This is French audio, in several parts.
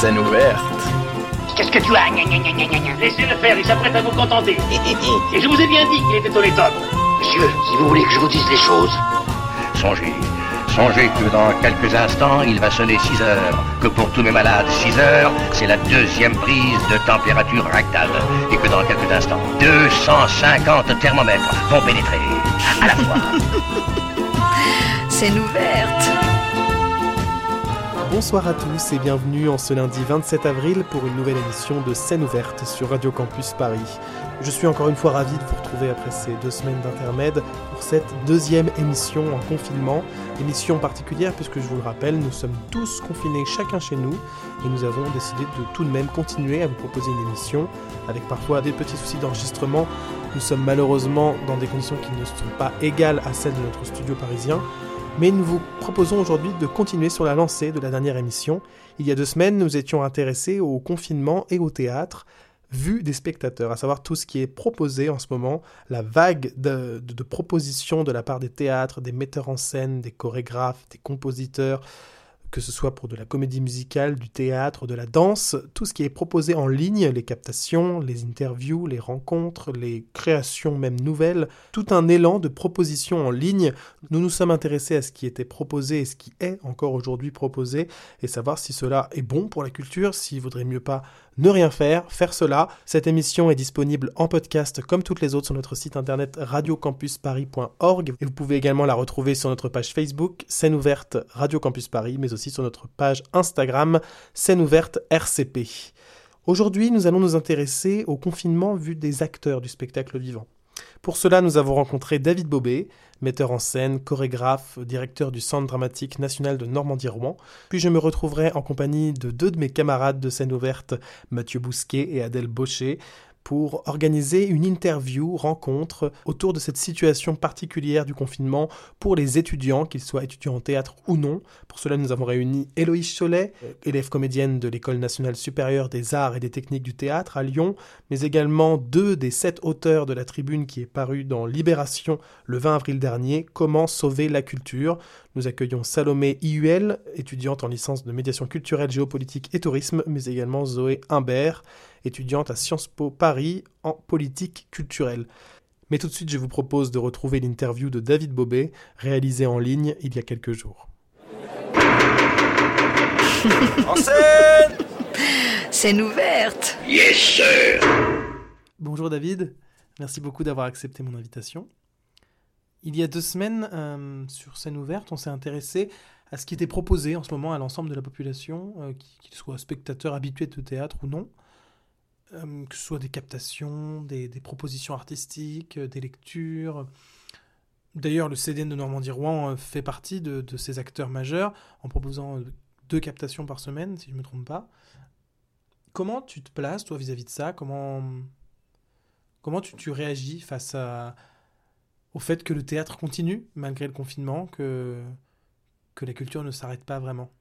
scène ouverte. Qu'est-ce que tu as? Laissez-le faire, il s'apprête à vous contenter. Et je vous ai bien dit qu'il était honnête. Monsieur, si vous voulez que je vous dise les choses, Songez, songez que dans quelques instants, il va sonner 6 heures. Que pour tous mes malades, 6 heures, c'est la deuxième prise de température rectale. Et que dans quelques instants, 250 thermomètres vont pénétrer à la fois. Scène ouverte. Bonsoir à tous et bienvenue en ce lundi 27 avril pour une nouvelle émission de Scène ouverte sur Radio Campus Paris. Je suis encore une fois ravi de vous retrouver après ces deux semaines d'intermède pour cette deuxième émission en confinement. Émission particulière puisque je vous le rappelle, nous sommes tous confinés chacun chez nous et nous avons décidé de tout de même continuer à vous proposer une émission avec parfois des petits soucis d'enregistrement. Nous sommes malheureusement dans des conditions qui ne sont pas égales à celles de notre studio parisien. Mais nous vous proposons aujourd'hui de continuer sur la lancée de la dernière émission. Il y a deux semaines, nous étions intéressés au confinement et au théâtre, vu des spectateurs, à savoir tout ce qui est proposé en ce moment, la vague de, propositions de la part des théâtres, des metteurs en scène, des chorégraphes, des compositeurs, que ce soit pour de la comédie musicale, du théâtre, de la danse, tout ce qui est proposé en ligne, les captations, les interviews, les rencontres, les créations même nouvelles, tout un élan de propositions en ligne. Nous nous sommes intéressés à ce qui était proposé et ce qui est encore aujourd'hui proposé et savoir si cela est bon pour la culture, s'il vaudrait mieux pas ne rien faire, faire cela. Cette émission est disponible en podcast comme toutes les autres sur notre site internet radiocampusparis.org vous pouvez également la retrouver sur notre page Facebook Scène ouverte Radio Campus Paris mais aussi sur notre page Instagram Scène ouverte RCP. Aujourd'hui, nous allons nous intéresser au confinement vu des acteurs du spectacle vivant. Pour cela, nous avons rencontré David Bobet, metteur en scène, chorégraphe, directeur du Centre dramatique national de Normandie-Rouen. Puis je me retrouverai en compagnie de deux de mes camarades de scène ouverte, Mathieu Bousquet et Adèle Baucher, pour organiser une interview, rencontre autour de cette situation particulière du confinement pour les étudiants, qu'ils soient étudiants en théâtre ou non. Pour cela, nous avons réuni Héloïse Cholet, élève comédienne de l'École nationale supérieure des arts et des techniques du théâtre à Lyon, mais également deux des sept auteurs de la tribune qui est parue dans Libération le 20 avril dernier, Comment sauver la culture. Nous accueillons Salomé Iuel, étudiante en licence de médiation culturelle, géopolitique et tourisme, mais également Zoé Imbert, étudiante à Sciences Po Paris en politique culturelle. Mais tout de suite, je vous propose de retrouver l'interview de David Bobet, réalisée en ligne il y a quelques jours. En scène Scène ouverte. Yes, sir Bonjour David, merci beaucoup d'avoir accepté mon invitation. Il y a deux semaines, euh, sur scène ouverte, on s'est intéressé à ce qui était proposé en ce moment à l'ensemble de la population, euh, qu'ils soient spectateurs habitués de théâtre ou non, euh, que ce soit des captations, des, propositions artistiques, euh, des lectures. D'ailleurs, le CDN de Normandie-Rouen euh, fait partie de, ces acteurs majeurs en proposant deux captations par semaine, si je ne me trompe pas. Comment tu te places, toi, vis-à-vis -vis de ça? Comment, comment tu, réagis face à, au fait que le théâtre continue malgré le confinement, que, que la culture ne s'arrête pas vraiment?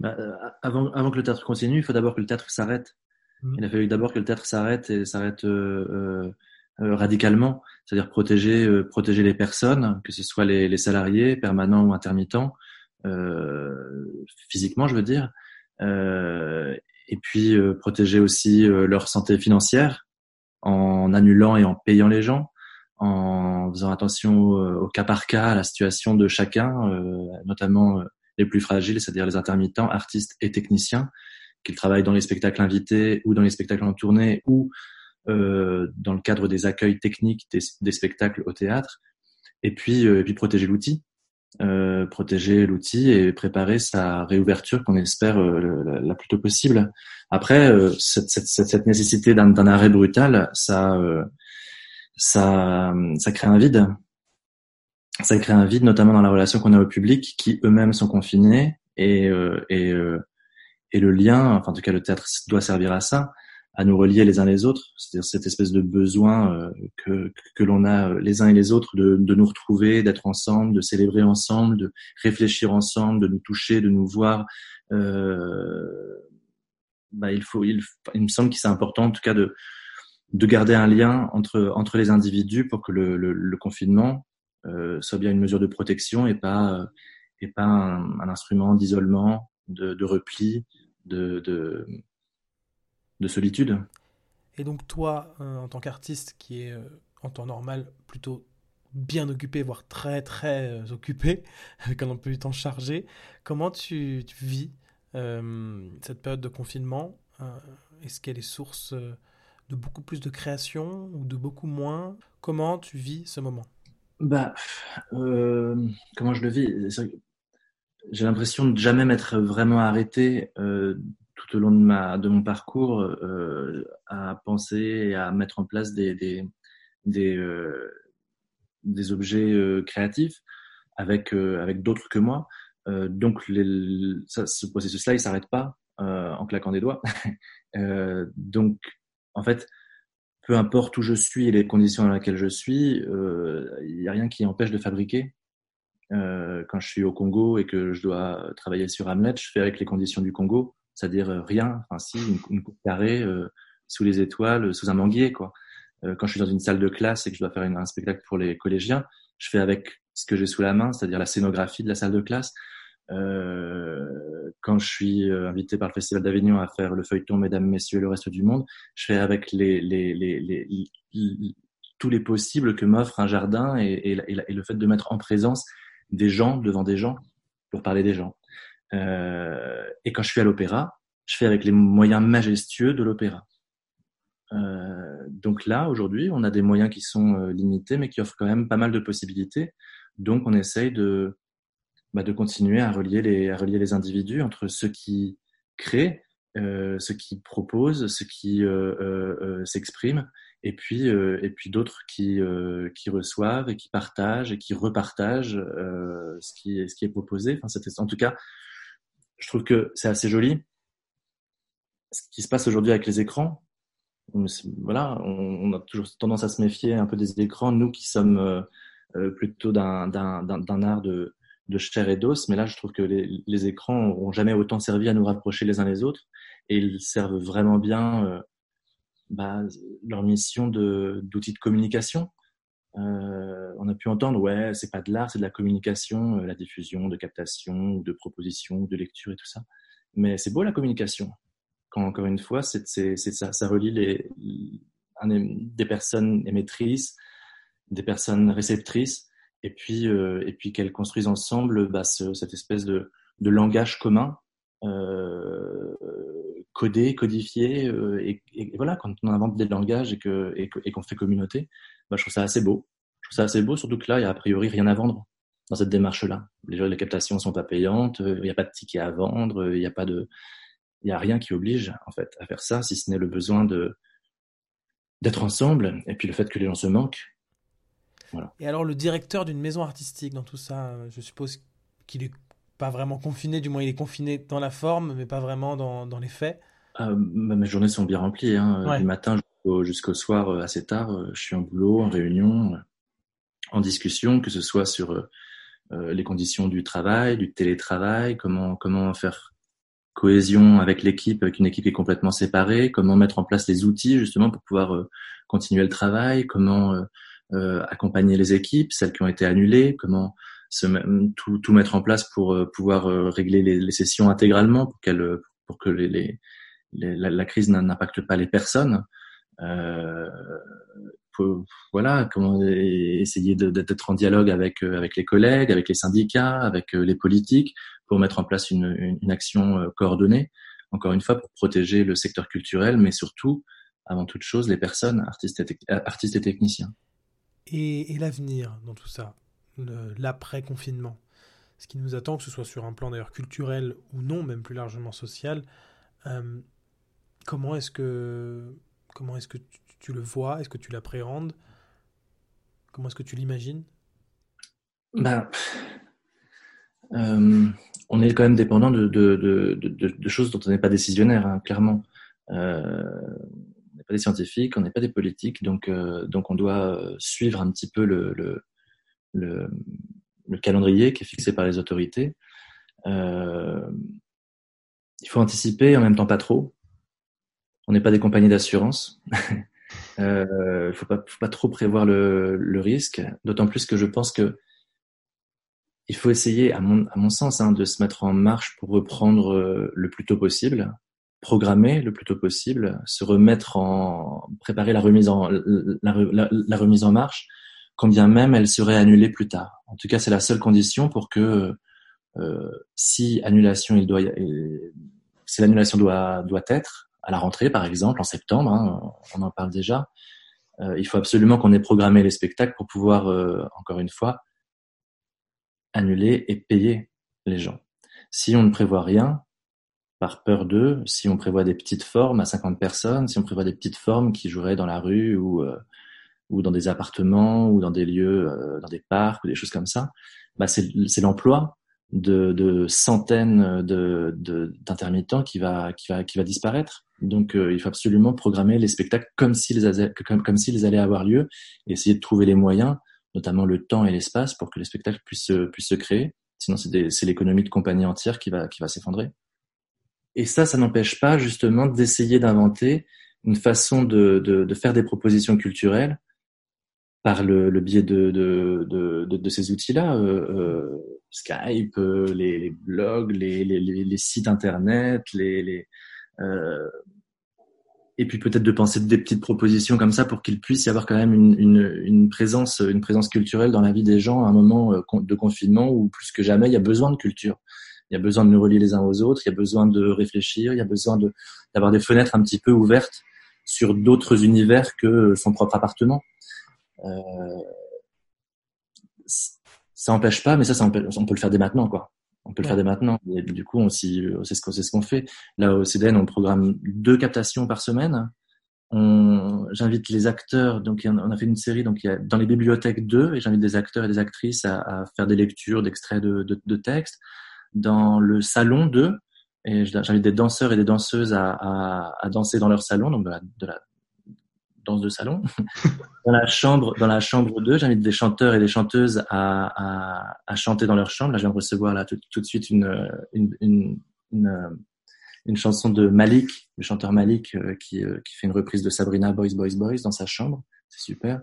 Bah, avant, avant que le théâtre continue, il faut d'abord que le théâtre s'arrête. Mmh. Il a fallu d'abord que le théâtre s'arrête et s'arrête euh, euh, radicalement, c'est-à-dire protéger, euh, protéger les personnes, que ce soit les, les salariés, permanents ou intermittents, physiquement, je veux dire, et puis protéger aussi leur santé financière en annulant et en payant les gens en faisant attention au, cas par cas, à la situation de chacun, euh, notamment euh, les plus fragiles, c'est-à-dire les intermittents, artistes et techniciens, qu'ils travaillent dans les spectacles invités ou dans les spectacles en tournée ou euh, dans le cadre des accueils techniques des, spectacles au théâtre. Et puis, et puis protéger l'outil, protéger l'outil et préparer sa réouverture qu'on espère la, la, plus tôt possible. Après, cette, cette, cette nécessité d'un arrêt brutal, ça ça, ça crée un vide. Ça crée un vide, notamment dans la relation qu'on a au public, qui eux-mêmes sont confinés et, euh, et, euh, et le lien, enfin en tout cas le théâtre doit servir à ça, à nous relier les uns les autres, c'est-à-dire cette espèce de besoin euh, que, que l'on a les uns et les autres de, de nous retrouver, d'être ensemble, de célébrer ensemble, de réfléchir ensemble, de nous toucher, de nous voir. Bah, il faut, il, il me semble que c'est important en tout cas de de garder un lien entre entre les individus pour que le, le, le confinement euh, soit bien une mesure de protection et pas et pas un instrument d'isolement, de, de, repli de, de, de solitude. Et donc toi, euh, en tant qu'artiste qui est euh, en temps normal plutôt bien occupé, voire très très euh, occupé, avec un emploi du temps chargé, comment tu, tu vis cette période de confinement Est-ce qu'elle est source de beaucoup plus de création ou de beaucoup moins? Comment tu vis ce moment? Bah, comment je le vis? J'ai l'impression de jamais m'être vraiment arrêté tout au long de, ma, de mon parcours euh, à penser et à mettre en place des, des, des, euh, des objets euh, créatifs avec, euh, avec d'autres que moi. Euh, donc les, ça, ce processus-là, il s'arrête pas en claquant des doigts. donc, en fait, peu importe où je suis et les conditions dans lesquelles je suis, il n'y a rien qui empêche de fabriquer. Euh, quand je suis au Congo et que je dois travailler sur Hamlet, je fais avec les conditions du Congo c'est-à-dire euh, rien, enfin si, une, coupe carrée euh, sous les étoiles, sous un manguier, quoi. Euh, quand je suis dans une salle de classe et que je dois faire un spectacle pour les collégiens, je fais avec ce que j'ai sous la main, c'est-à-dire la scénographie de la salle de classe. Euh, quand je suis invité par le Festival d'Avignon à faire le feuilleton Mesdames, Messieurs le reste du monde, je fais avec les, les, les, les, tous les possibles que m'offre un jardin et, le fait de mettre en présence des gens devant des gens pour parler des gens. Euh, et quand je suis à l'opéra, je fais avec les moyens majestueux de l'opéra. Euh, donc là, aujourd'hui, on a des moyens qui sont euh, limités, mais qui offrent quand même pas mal de possibilités. Donc, on essaye de, bah, de continuer à relier, les, à relier les individus entre ceux qui créent, euh, ceux qui proposent, ceux qui euh, euh, s'expriment, et puis, et puis d'autres qui, qui reçoivent et qui partagent et qui repartagent ce, qui, ce qui est proposé. Enfin, en tout cas, je trouve que c'est assez joli. Ce qui se passe aujourd'hui avec les écrans, voilà, on, a toujours tendance à se méfier un peu des écrans, nous qui sommes euh, euh, plutôt d'un art de, de chair et d'os, mais là je trouve que les, les écrans n'ont jamais autant servi à nous rapprocher les uns les autres, et ils servent vraiment bien euh, bah, leur mission d'outil de, communication. Euh, on a pu entendre, ouais, c'est pas de l'art, c'est de la communication, euh, la diffusion de captation, de proposition, de lecture et tout ça. Mais c'est beau la communication. Quand encore une fois, c'est ça, ça relie les, des personnes émettrices, des personnes réceptrices, et puis euh, et puis qu'elles construisent ensemble bah, ce, cette espèce de, de langage commun, euh, codé, codifié, euh, et, voilà, quand on invente des langages et qu'on fait communauté, je trouve ça assez beau. Je trouve ça assez beau, surtout que là, il y a a priori rien à vendre dans cette démarche-là. Les, les captations sont pas payantes, euh, il n'y a pas de tickets à vendre, euh, il n'y a a rien qui oblige en fait à faire ça, si ce n'est le besoin d'être ensemble et puis le fait que les gens se manquent. Et alors le directeur d'une maison artistique dans tout ça, je suppose qu'il est pas vraiment confiné, du moins il est confiné dans la forme, mais pas vraiment dans, dans les faits. Euh, mes journées sont bien remplies. Hein. Ouais. Du matin jusqu'au soir euh, assez tard, euh, je suis en boulot, en réunion, euh, en discussion, que ce soit sur les conditions du travail, du télétravail, comment comment faire cohésion avec l'équipe, avec une équipe qui est complètement séparée, comment mettre en place les outils justement pour pouvoir continuer le travail, comment euh, accompagner les équipes, celles qui ont été annulées, comment se, tout, tout mettre en place pour pouvoir régler les, les, sessions intégralement pour qu'elles pour que les, les, la, la, crise n'impacte pas les personnes. Euh, voilà, comment essayer d'être en dialogue avec euh, avec les collègues, avec les syndicats, avec euh, les politiques, pour mettre en place une, une, une action coordonnée. Encore une fois, pour protéger le secteur culturel, mais surtout, avant toute chose, les personnes, artistes et, artistes et techniciens. Et, et l'avenir dans tout ça, l'après-confinement, ce qui nous attend, que ce soit sur un plan d'ailleurs culturel ou non, même plus largement social, euh, comment est-ce que Comment est-ce que tu, le vois? Est-ce que tu l'appréhendes? Comment est-ce que tu l'imagines? Euh, On est quand même dépendant de, choses dont on n'est pas décisionnaire, hein, clairement. Euh, on n'est pas des scientifiques, on n'est pas des politiques, donc, donc on doit suivre un petit peu le, le, le, calendrier qui est fixé par les autorités. Euh, il faut anticiper, en même temps pas trop on n'est pas des compagnies d'assurance. Il euh, faut pas, faut pas trop prévoir le, risque, d'autant plus que je pense que il faut essayer, à mon, sens, hein, de se mettre en marche pour reprendre euh, le plus tôt possible, programmer le plus tôt possible, se remettre en, préparer la remise en, la, remise en marche, quand même elle serait annulée plus tard. En tout cas, c'est la seule condition pour que, euh, si annulation il doit, si l'annulation doit doit être à la rentrée, par exemple, en septembre, hein, on en parle déjà, euh, il faut absolument qu'on ait programmé les spectacles pour pouvoir, euh, encore une fois, annuler et payer les gens. Si on ne prévoit rien, par peur d'eux, si on prévoit des petites formes à 50 personnes, si on prévoit des petites formes qui joueraient dans la rue ou euh, ou dans des appartements ou dans des lieux, dans des parcs ou des choses comme ça, bah c'est l'emploi de, de, centaines de d'intermittents qui va qui va qui va disparaître. Donc euh, il faut absolument programmer les spectacles comme s'ils comme comme s'ils allaient avoir lieu essayer de trouver les moyens, notamment le temps et l'espace pour que les spectacles puissent puissent se créer. Sinon c'est l'économie de compagnie entière qui va qui va s'effondrer. Et ça, ça n'empêche pas justement d'essayer d'inventer une façon de, de, de faire des propositions culturelles par le, le biais de, de, de, de ces outils-là, euh, euh, Skype, euh, les, les, blogs, les, les, les, sites internet, les, les euh, et puis peut-être de penser des petites propositions comme ça pour qu'il puisse y avoir quand même une, une, une, présence, une présence culturelle dans la vie des gens à un moment de confinement où plus que jamais il y a besoin de culture. Il y a besoin de nous relier les uns aux autres, il y a besoin de réfléchir, il y a besoin de d'avoir des fenêtres un petit peu ouvertes sur d'autres univers que son propre appartement. Euh, ça n'empêche pas, mais ça, ça on, peut, le faire dès maintenant, quoi. On peut le faire dès maintenant. Et du coup, on c'est ce qu'on ce qu'on fait. Là, au CDN, on programme deux captations par semaine. J'invite les acteurs, donc on a fait une série, donc il y a dans les bibliothèques 2, et j'invite des acteurs et des actrices à, à faire des lectures d'extraits de, de, de, textes. Dans le salon 2, et j'invite des danseurs et des danseuses à, à, à, danser dans leur salon, donc de la, de la danse de salon. dans la chambre, dans la chambre 2, j'invite des chanteurs et des chanteuses à, à, chanter dans leur chambre. Là, je viens de recevoir là tout, tout de suite une, une, une, une, une chanson de Malik, le chanteur Malik, euh, qui, euh, qui fait une reprise de Sabrina Boys Boys Boys dans sa chambre. C'est super.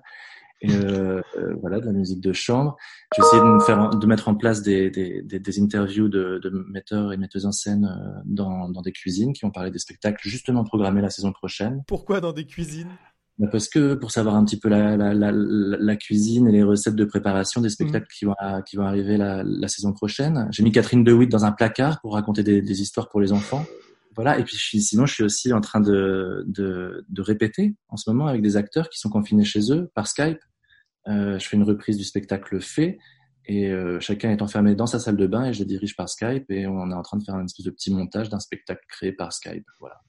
Euh, euh voilà, de la musique de chambre. J'ai essayé de, de mettre en place des, des, des, interviews de, de, metteurs et metteuses en scène dans, dans des cuisines qui ont parlé des spectacles justement programmés la saison prochaine. Pourquoi dans des cuisines? Parce que pour savoir un petit peu la, la, la, la, cuisine et les recettes de préparation des spectacles qui, vont, qui vont arriver la, la saison prochaine. J'ai mis Catherine DeWitt dans un placard pour raconter des, des, histoires pour les enfants. Voilà. Et puis sinon, je suis aussi en train de, de, de, répéter en ce moment avec des acteurs qui sont confinés chez eux par Skype. Euh, je fais une reprise du spectacle fait et euh, chacun est enfermé dans sa salle de bain et je les dirige par Skype et on est en train de faire un espèce de petit montage d'un spectacle créé par Skype. Voilà.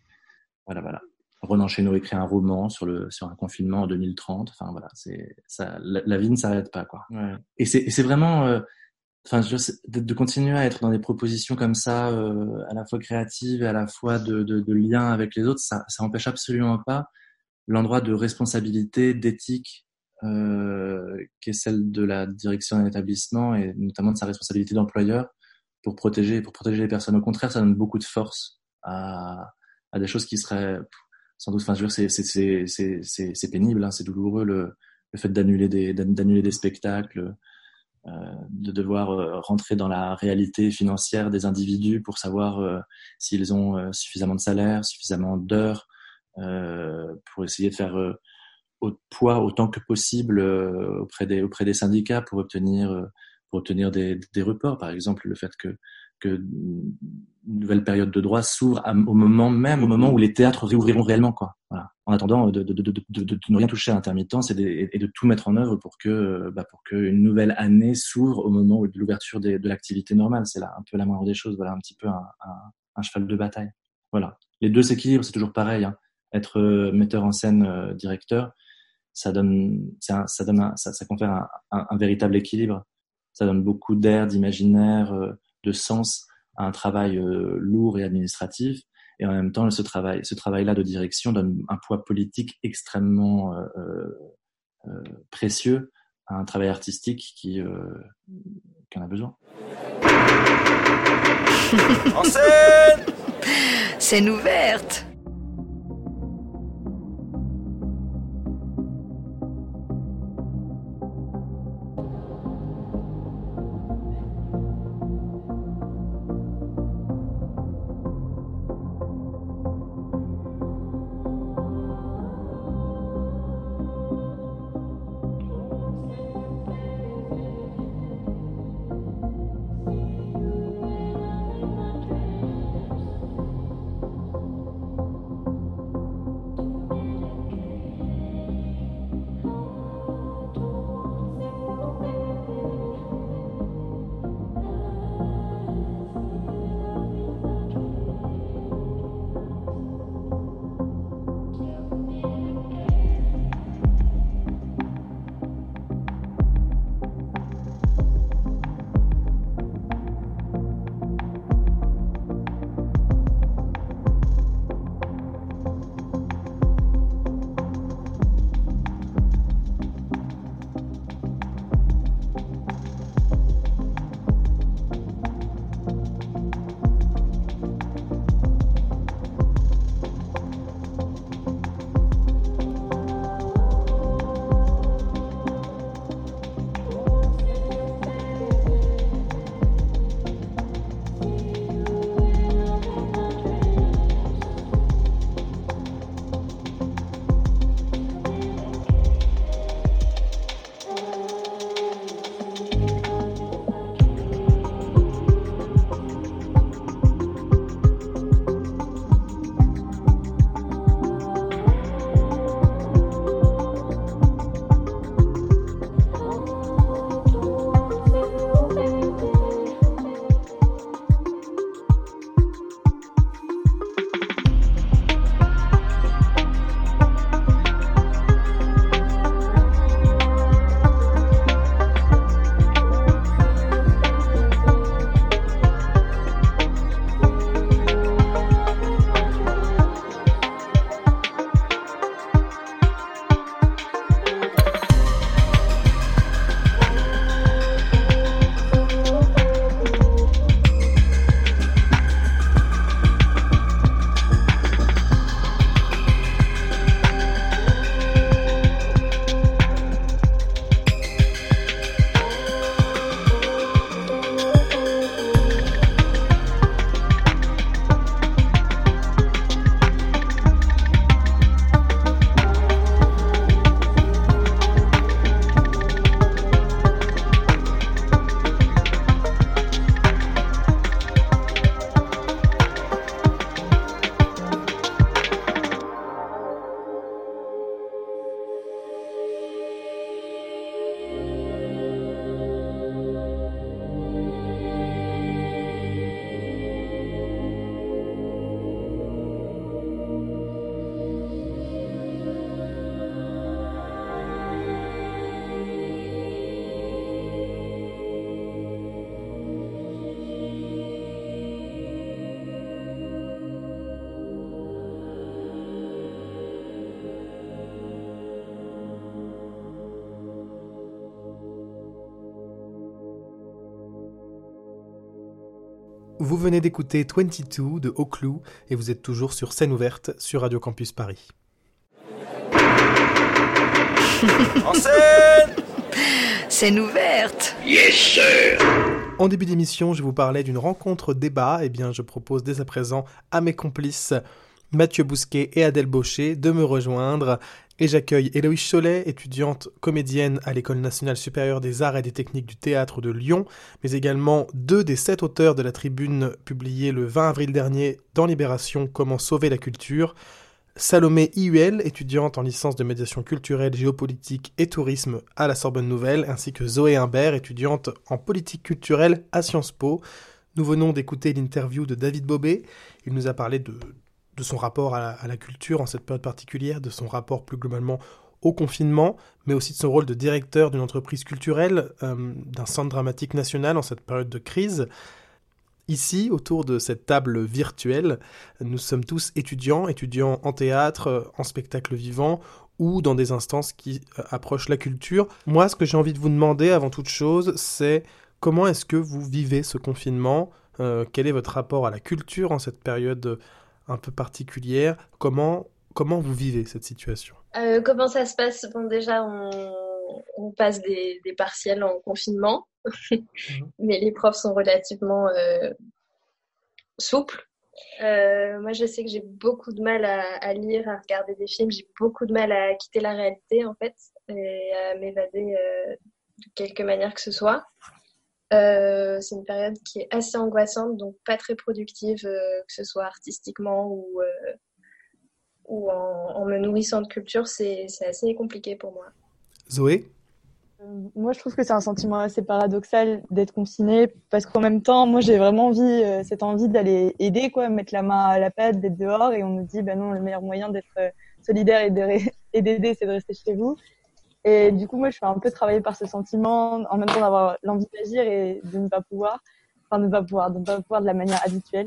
Voilà, voilà. Renan Chéneau écrit un roman sur le sur un confinement en 2030. Enfin voilà, c'est ça. La, vie ne s'arrête pas quoi. Ouais. Et c'est c'est vraiment, euh, enfin de, de, continuer à être dans des propositions comme ça, euh, à la fois créatives et à la fois de, de, de lien avec les autres, ça ça empêche absolument pas l'endroit de responsabilité, d'éthique euh, qui est celle de la direction d'un établissement et notamment de sa responsabilité d'employeur pour protéger pour protéger les personnes. Au contraire, ça donne beaucoup de force à à des choses qui seraient sans doute, enfin, je veux dire, c'est pénible, hein, c'est douloureux le le fait d'annuler des d'annuler des spectacles, euh, de devoir euh, rentrer dans la réalité financière des individus pour savoir euh, s'ils ont euh, suffisamment de salaire, suffisamment d'heures, pour essayer de faire au poids autant que possible auprès des auprès des syndicats pour obtenir pour obtenir des, des reports. Par exemple, le fait que que une nouvelle période de droit s'ouvre au moment même, au moment où les théâtres réouvriront réellement, quoi. Voilà. En attendant de, de, de, de, ne rien toucher à l'intermittence et, et, de tout mettre en œuvre pour que, bah, pour qu'une nouvelle année s'ouvre au moment de l'ouverture de l'activité normale. C'est là un peu la moindre des choses. Voilà, un petit peu un, un, un cheval de bataille. Voilà. Les deux s'équilibrent, c'est toujours pareil. Hein. Être euh, metteur en scène, euh, directeur, ça donne, ça, ça donne, ça, ça confère un, un, véritable équilibre. Ça donne beaucoup d'air, d'imaginaire. Euh, de sens à un travail euh, lourd et administratif. Et en même temps, ce travail, ce travail-là de direction donne un poids politique extrêmement euh, euh, précieux à un travail artistique qui, qui en a besoin. En scène Scène ouverte venez d'écouter 22 de Oclou et vous êtes toujours sur scène ouverte sur Radio Campus Paris. En scène Scène ouverte Yes, sir En début d'émission, je vous parlais d'une rencontre débat. Eh bien, je propose dès à présent à mes complices Mathieu Bousquet et Adèle Baucher de me rejoindre. Et j'accueille Héloïse Cholet, étudiante comédienne à l'École nationale supérieure des arts et des techniques du théâtre de Lyon, mais également deux des sept auteurs de la tribune publiée le 20 avril dernier dans Libération Comment sauver la culture. Salomé Iuel, étudiante en licence de médiation culturelle, géopolitique et tourisme à la Sorbonne Nouvelle, ainsi que Zoé Imbert, étudiante en politique culturelle à Sciences Po. Nous venons d'écouter l'interview de David Bobet. Il nous a parlé de, de son rapport à la, culture en cette période particulière, de son rapport plus globalement au confinement, mais aussi de son rôle de directeur d'une entreprise culturelle, euh, d'un centre dramatique national en cette période de crise. Ici, autour de cette table virtuelle, nous sommes tous étudiants, étudiants en théâtre, en spectacle vivant ou dans des instances qui euh, approchent la culture. Moi, ce que j'ai envie de vous demander avant toute chose, c'est comment est-ce que vous vivez ce confinement? Euh, Quel est votre rapport à la culture en cette période un peu particulière Comment, comment vous vivez cette situation? Euh, comment ça se passe? Bon, déjà, on, on passe des, des partiels en confinement, mais les profs sont relativement euh, souples. Euh, moi, je sais que j'ai beaucoup de mal à, à lire, à regarder des films. J'ai beaucoup de mal à quitter la réalité, en fait, et à m'évader de quelque manière que ce soit. Euh, c'est une période qui est assez angoissante, donc pas très productive, euh, que ce soit artistiquement ou, euh, ou en, en me nourrissant de culture, c'est assez compliqué pour moi. Zoé? Euh, Moi, je trouve que c'est un sentiment assez paradoxal d'être confiné parce qu'en même temps, moi, j'ai vraiment envie, euh, cette envie d'aller aider, quoi, mettre la main à la pâte, d'être dehors et on nous dit, bah non, le meilleur moyen d'être solidaire et d'aider, c'est de rester chez vous. Et du coup, moi, je suis un peu travaillée par ce sentiment, en même temps d'avoir l'envie d'agir et de ne pas pouvoir, enfin, de ne pas pouvoir, de ne pas pouvoir de la manière habituelle.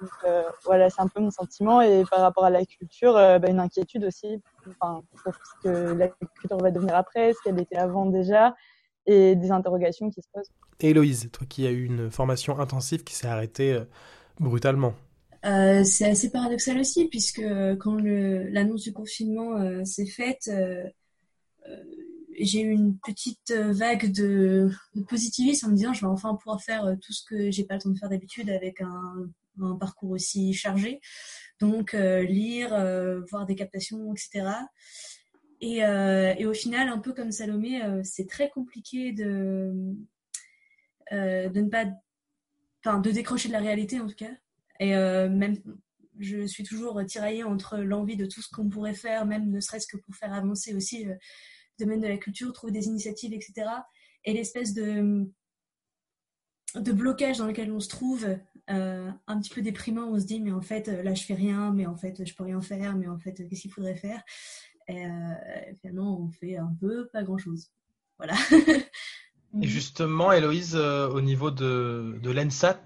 Donc, euh, voilà, c'est un peu mon sentiment. Et par rapport à la culture, euh, bah, une inquiétude aussi, enfin, pour ce que la culture va devenir après, ce qu'elle était avant déjà, et des interrogations qui se posent. et Héloïse, toi qui as eu une formation intensive qui s'est arrêtée euh, brutalement. Euh, c'est assez paradoxal aussi, puisque quand le- l'annonce du confinement euh, s'est faite, j'ai eu une petite euh, vague de, positivisme en me disant je vais enfin pouvoir faire euh, tout ce que j'ai pas le temps de faire d'habitude avec un, parcours aussi chargé. Donc euh, lire, euh, voir des captations, etc. Et, euh, et au final, un peu comme Salomé, euh, c'est très compliqué de, euh, de ne pas, de décrocher de la réalité en tout cas. Et euh, même, je suis toujours tiraillée entre l'envie de tout ce qu'on pourrait faire, même ne serait-ce que pour faire avancer aussi domaine de la culture, trouver des initiatives, etc. Et l'espèce de, de blocage dans lequel on se trouve, euh, un petit peu déprimant. On se dit, mais en fait, là, je fais rien, mais en fait, je peux rien faire, mais en fait, qu'est-ce qu'il faudrait faire? Et euh, finalement, on fait un peu pas grand-chose. Voilà. Et justement, Héloïse, euh, au niveau de, de l'ENSAT,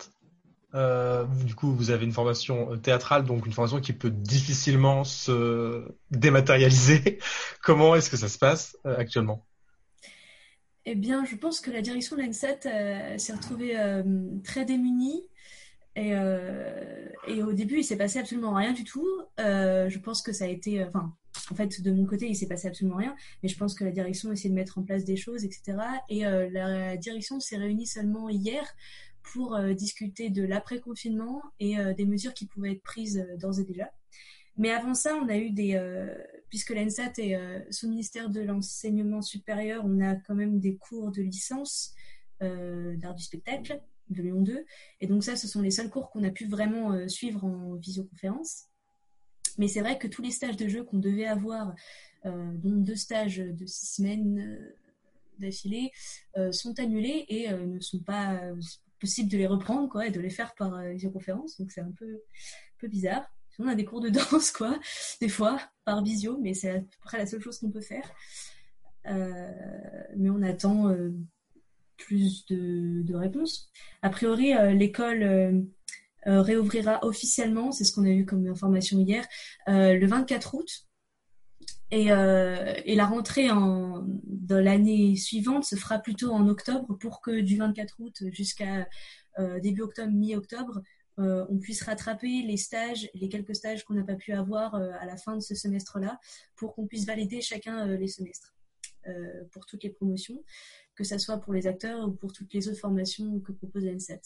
euh, du coup, vous avez une formation euh, théâtrale, donc une formation qui peut difficilement se dématérialiser. Comment est-ce que ça se passe euh, actuellement? Eh bien, je pense que la direction de l'ANSET s'est retrouvée très démunie. Et, au début, il s'est passé absolument rien du tout. Je pense que ça a été, enfin, en fait, de mon côté, il s'est passé absolument rien. Mais je pense que la direction a essayé de mettre en place des choses, etc. Et la direction s'est réunie seulement hier pour euh, discuter de l'après-confinement et euh, des mesures qui pouvaient être prises euh, d'ores et déjà. Mais avant ça, on a eu des, puisque l'ENSAT est sous ministère de l'enseignement supérieur, on a quand même des cours de licence d'art du spectacle de Lyon 2. Et donc ça, ce sont les seuls cours qu'on a pu vraiment suivre en visioconférence. Mais c'est vrai que tous les stages de jeu qu'on devait avoir, dont deux stages de six semaines d'affilée, sont annulés et ne sont pas possible de les reprendre quoi, et de les faire par euh, visioconférence. Donc c'est un peu, bizarre. On a des cours de danse, quoi, des fois, par visio, mais c'est à peu près la seule chose qu'on peut faire. Euh, mais on attend euh, plus de, réponses. A priori, euh, l'école réouvrira officiellement, c'est ce qu'on a eu comme information hier, le 24 août. Et, euh, et la rentrée en, de l'année suivante se fera plutôt en octobre pour que du 24 août jusqu'à début octobre, mi-octobre, on puisse rattraper les stages, les quelques stages qu'on n'a pas pu avoir à la fin de ce semestre-là, pour qu'on puisse valider chacun les semestres pour toutes les promotions, que ce soit pour les acteurs ou pour toutes les autres formations que propose l'ENSET.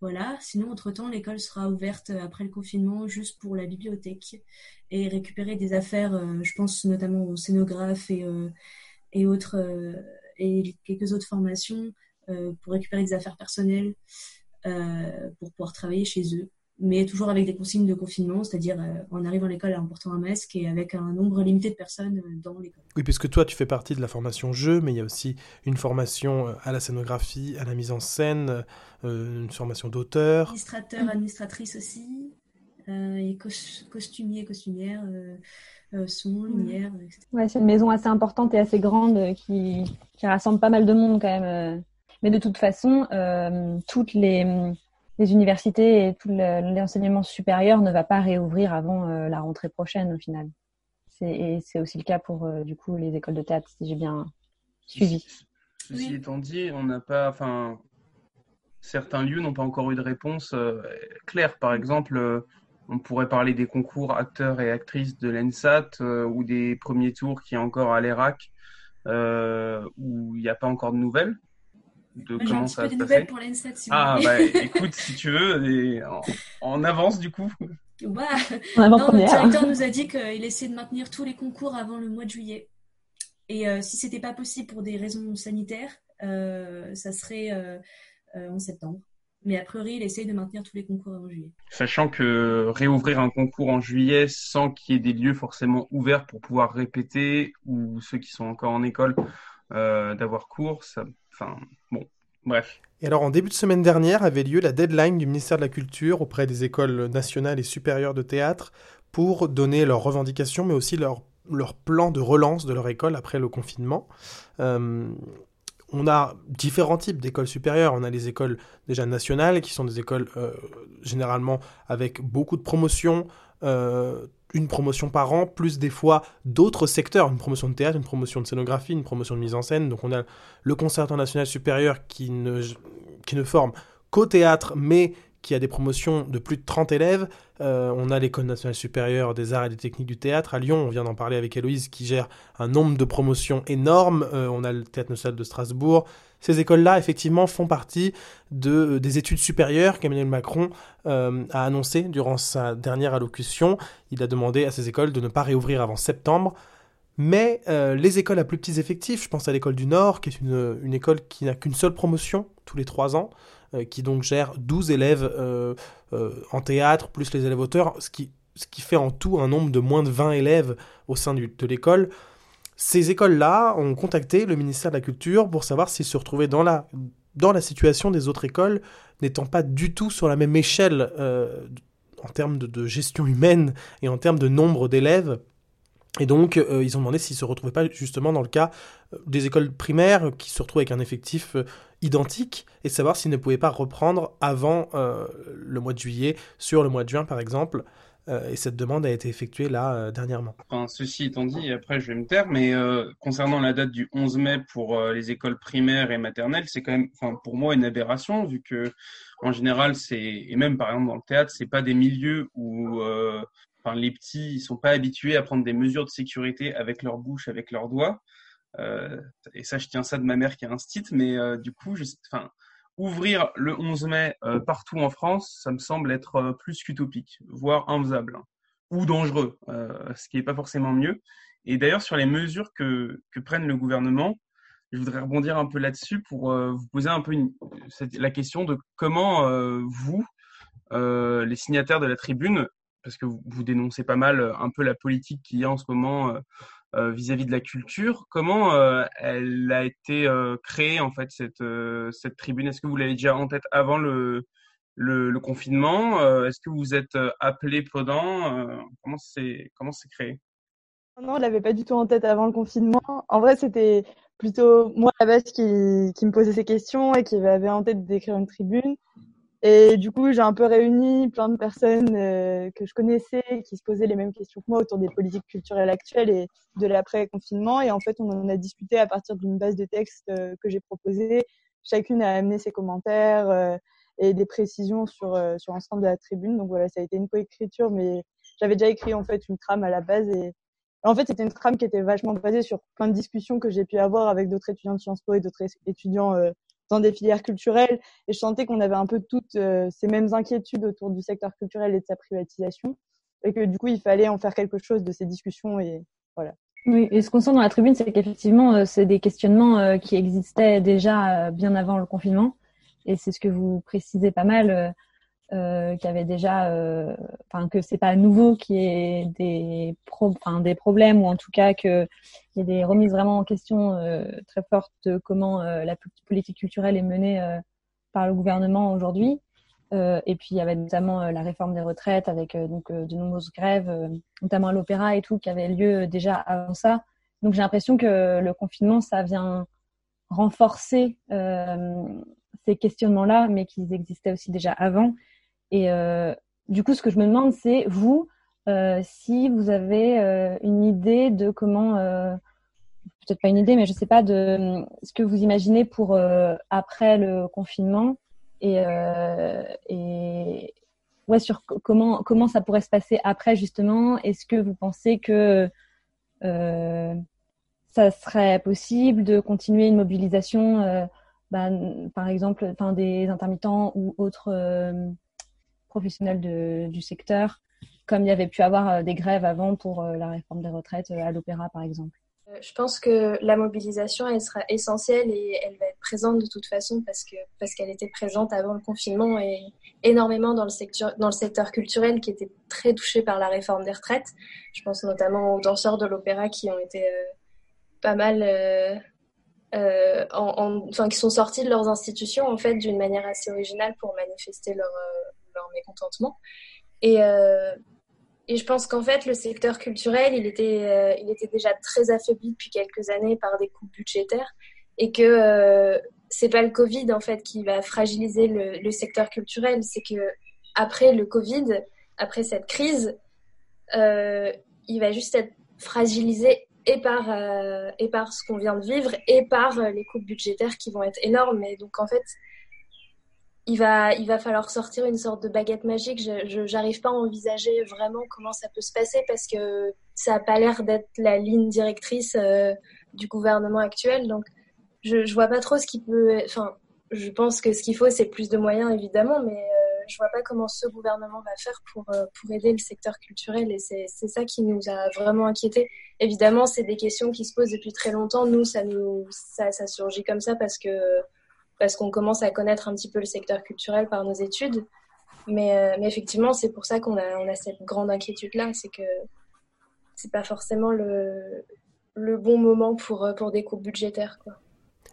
Voilà, sinon, entre-temps, l'école sera ouverte après le confinement juste pour la bibliothèque et récupérer des affaires, euh, je pense notamment aux scénographes et, euh, autres, euh, et quelques autres formations pour récupérer des affaires personnelles pour pouvoir travailler chez eux mais toujours avec des consignes de confinement, c'est-à-dire euh, en arrivant à l'école en portant un masque et avec un nombre limité de personnes euh, dans l'école. Oui, puisque toi, tu fais partie de la formation jeu, mais il y a aussi une formation euh, à la scénographie, à la mise en scène, une formation d'auteur. Administrateur, administratrice aussi, et costumier, costumière, son, lumière, etc. Ouais, c'est une maison assez importante et assez grande qui, qui rassemble pas mal de monde quand même. Mais de toute façon, toutes les les universités et tout l'enseignement supérieur ne va pas réouvrir avant euh, la rentrée prochaine au final. Et c'est aussi le cas pour euh, du coup les écoles de théâtre, si j'ai bien suivi. Ceci étant dit, on n'a pas, enfin, certains lieux n'ont pas encore eu de réponse euh, claire. Par exemple, on pourrait parler des concours acteurs et actrices de l'ENSAT ou des premiers tours qui est encore à l'ERAC, où il n'y a pas encore de nouvelles de comment ça va se passer. Pour si ah, bah écoute, si tu veux, en, avance du coup. Bah, non, notre directeur nous a dit qu'il essayait de maintenir tous les concours avant le mois de juillet. Et euh, si c'était pas possible pour des raisons sanitaires, euh, ça serait euh, en septembre. Mais a priori, il essaye de maintenir tous les concours avant juillet. Sachant que réouvrir un concours en juillet sans qu'il y ait des lieux forcément ouverts pour pouvoir répéter ou ceux qui sont encore en école d'avoir cours, ça, Enfin, bon, bref. Et alors, en début de semaine dernière, avait lieu la deadline du ministère de la Culture auprès des écoles nationales et supérieures de théâtre pour donner leurs revendications, mais aussi leur, leur plan de relance de leur école après le confinement. Euh, on a différents types d'écoles supérieures. On a les écoles déjà nationales, qui sont des écoles euh, généralement avec beaucoup de promotions, euh, une promotion par an, plus des fois d'autres secteurs, une promotion de théâtre, une promotion de scénographie, une promotion de mise en scène. Donc on a le Concerto national supérieur qui ne, qui ne forme qu'au théâtre, mais qui a des promotions de plus de 30 élèves. Euh, on a l'École nationale supérieure des arts et des techniques du théâtre à Lyon, on vient d'en parler avec Héloïse, qui gère un nombre de promotions énorme. Euh, on a le Théâtre national de Strasbourg, ces écoles-là, effectivement, font partie de, euh, des études supérieures qu'Emmanuel Macron a annoncé durant sa dernière allocution. Il a demandé à ces écoles de ne pas réouvrir avant septembre. Mais les écoles à plus petits effectifs, je pense à l'école du Nord, qui est une école qui n'a qu'une seule promotion tous les trois ans, qui donc gère 12 élèves en théâtre, plus les élèves auteurs, ce qui, ce qui fait en tout un nombre de moins de 20 élèves au sein de l'école. Ces écoles-là ont contacté le ministère de la Culture pour savoir s'ils se retrouvaient dans la, dans la situation des autres écoles, n'étant pas du tout sur la même échelle euh, en termes de, gestion humaine et en termes de nombre d'élèves. Et donc, euh, ils ont demandé s'ils ne se retrouvaient pas justement dans le cas euh, des écoles primaires qui se retrouvent avec un effectif identique et savoir s'ils ne pouvaient pas reprendre avant le mois de juillet, sur le mois de juin par exemple. Euh, et cette demande a été effectuée là euh, dernièrement. Enfin, ceci étant dit, après je vais me taire, mais euh, concernant la date du 11 mai pour les écoles primaires et maternelles, c'est quand même, enfin, pour moi, une aberration vu que en général, c'est et même par exemple dans le théâtre, c'est pas des milieux où enfin, les petits ils sont pas habitués à prendre des mesures de sécurité avec leur bouche, avec leurs doigts. Et ça, je tiens ça de ma mère qui a un stit, mais du coup, ouvrir le 11 mai euh, partout en France, ça me semble être euh, plus qu'utopique, voire infaisable, hein, ou dangereux, euh, ce qui n'est pas forcément mieux. Et d'ailleurs, sur les mesures que, prennent le gouvernement, je voudrais rebondir un peu là-dessus pour vous poser un peu la question de comment vous, les signataires de la tribune, parce que vous, dénoncez pas mal un peu la politique qu'il y a en ce moment euh, vis-à-vis de la culture. Comment euh, elle a été euh, créée en fait cette cette tribune? Est-ce que vous l'avez déjà en tête avant le le, confinement? Est-ce que vous êtes appelé pendant? Comment c'est comment c'est créé? Non, on l'avait pas du tout en tête avant le confinement. En vrai, c'était plutôt moi à la base qui, qui me posait ces questions et qui avait en tête d'écrire une tribune. Et du coup, j'ai un peu réuni plein de personnes euh, que je connaissais, qui se posaient les mêmes questions que moi autour des politiques culturelles actuelles et de l'après-confinement. Et en fait, on en a discuté à partir d'une base de texte euh, que j'ai proposée chacune a amené ses commentaires et des précisions sur sur l'ensemble de la tribune. Donc voilà, ça a été une coécriture, mais j'avais déjà écrit en fait une trame à la base et en fait, c'était une trame qui était vachement basée sur plein de discussions que j'ai pu avoir avec d'autres étudiants de Sciences Po et d'autres étudiants dans des filières culturelles. Et je sentais qu'on avait un peu toutes ces mêmes inquiétudes autour du secteur culturel et de sa privatisation. Et que du coup, il fallait en faire quelque chose de ces discussions. Et voilà. Oui, et ce qu'on sent dans la tribune, c'est qu'effectivement, c'est des questionnements qui existaient déjà bien avant le confinement et c'est ce que vous précisez pas mal, euh, euh y avait déjà, euh, enfin que c'est pas nouveau qu'il y ait des, pro, des problèmes ou en tout cas qu'il y ait des remises vraiment en question euh, très fortes de comment la politique culturelle est menée par le gouvernement aujourd'hui. et puis il y avait notamment la réforme des retraites avec donc de nombreuses grèves, notamment à l'opéra et tout, qui avait lieu déjà avant ça. Donc j'ai l'impression que le confinement, ça vient renforcer euh, ces questionnements-là, mais qu'ils existaient aussi déjà avant. Et euh, du coup, ce que je me demande, c'est vous, euh, si vous avez euh, une idée de comment, peut-être pas une idée, mais je sais pas de ce que vous imaginez pour après le confinement et, ouais, sur comment comment ça pourrait se passer après justement? Est-ce que vous pensez que ça serait possible de continuer une mobilisation bah, par exemple, des intermittents ou autres professionnels du secteur, comme il y avait pu avoir euh, des grèves avant pour euh, la réforme des retraites à l'opéra, par exemple. Je pense que la mobilisation, elle sera essentielle et elle va être présente de toute façon parce que parce qu'elle était présente avant le confinement et énormément dans le secteur dans le secteur culturel qui était très touché par la réforme des retraites. Je pense notamment aux danseurs de l'opéra qui ont été pas mal euh, en, enfin, qui sont sortis de leurs institutions en fait d'une manière assez originale pour manifester euh, leur mécontentement. Et, euh, et je pense qu'en fait le secteur culturel il était, euh, il était déjà très affaibli depuis quelques années par des coupes budgétaires et que euh, c'est pas le Covid en fait qui va fragiliser le, le secteur culturel, c'est que après le Covid, après cette crise, il va juste être fragilisé et par, euh, et par ce qu'on vient de vivre et par euh, les coupes budgétaires qui vont être énormes. Et donc, en fait, il va, il va falloir sortir une sorte de baguette magique. Je n'arrive pas à envisager vraiment comment ça peut se passer parce que ça n'a pas l'air d'être la ligne directrice euh, du gouvernement actuel. Donc, je ne vois pas trop ce qui peut. Enfin, je pense que ce qu'il faut, c'est plus de moyens, évidemment, mais je vois pas comment ce gouvernement va faire pour, euh, pour aider le secteur culturel et c'est ça qui nous a vraiment inquiétés. Évidemment, c'est des questions qui se posent depuis très longtemps. Nous, ça nous ça surgit comme ça parce que parce qu'on commence à connaître un petit peu le secteur culturel par nos études. Mais, euh, mais effectivement, c'est pour ça qu'on a, on a cette grande inquiétude-là, c'est que c'est pas forcément le, le bon moment pour, pour des coupes budgétaires. Quoi.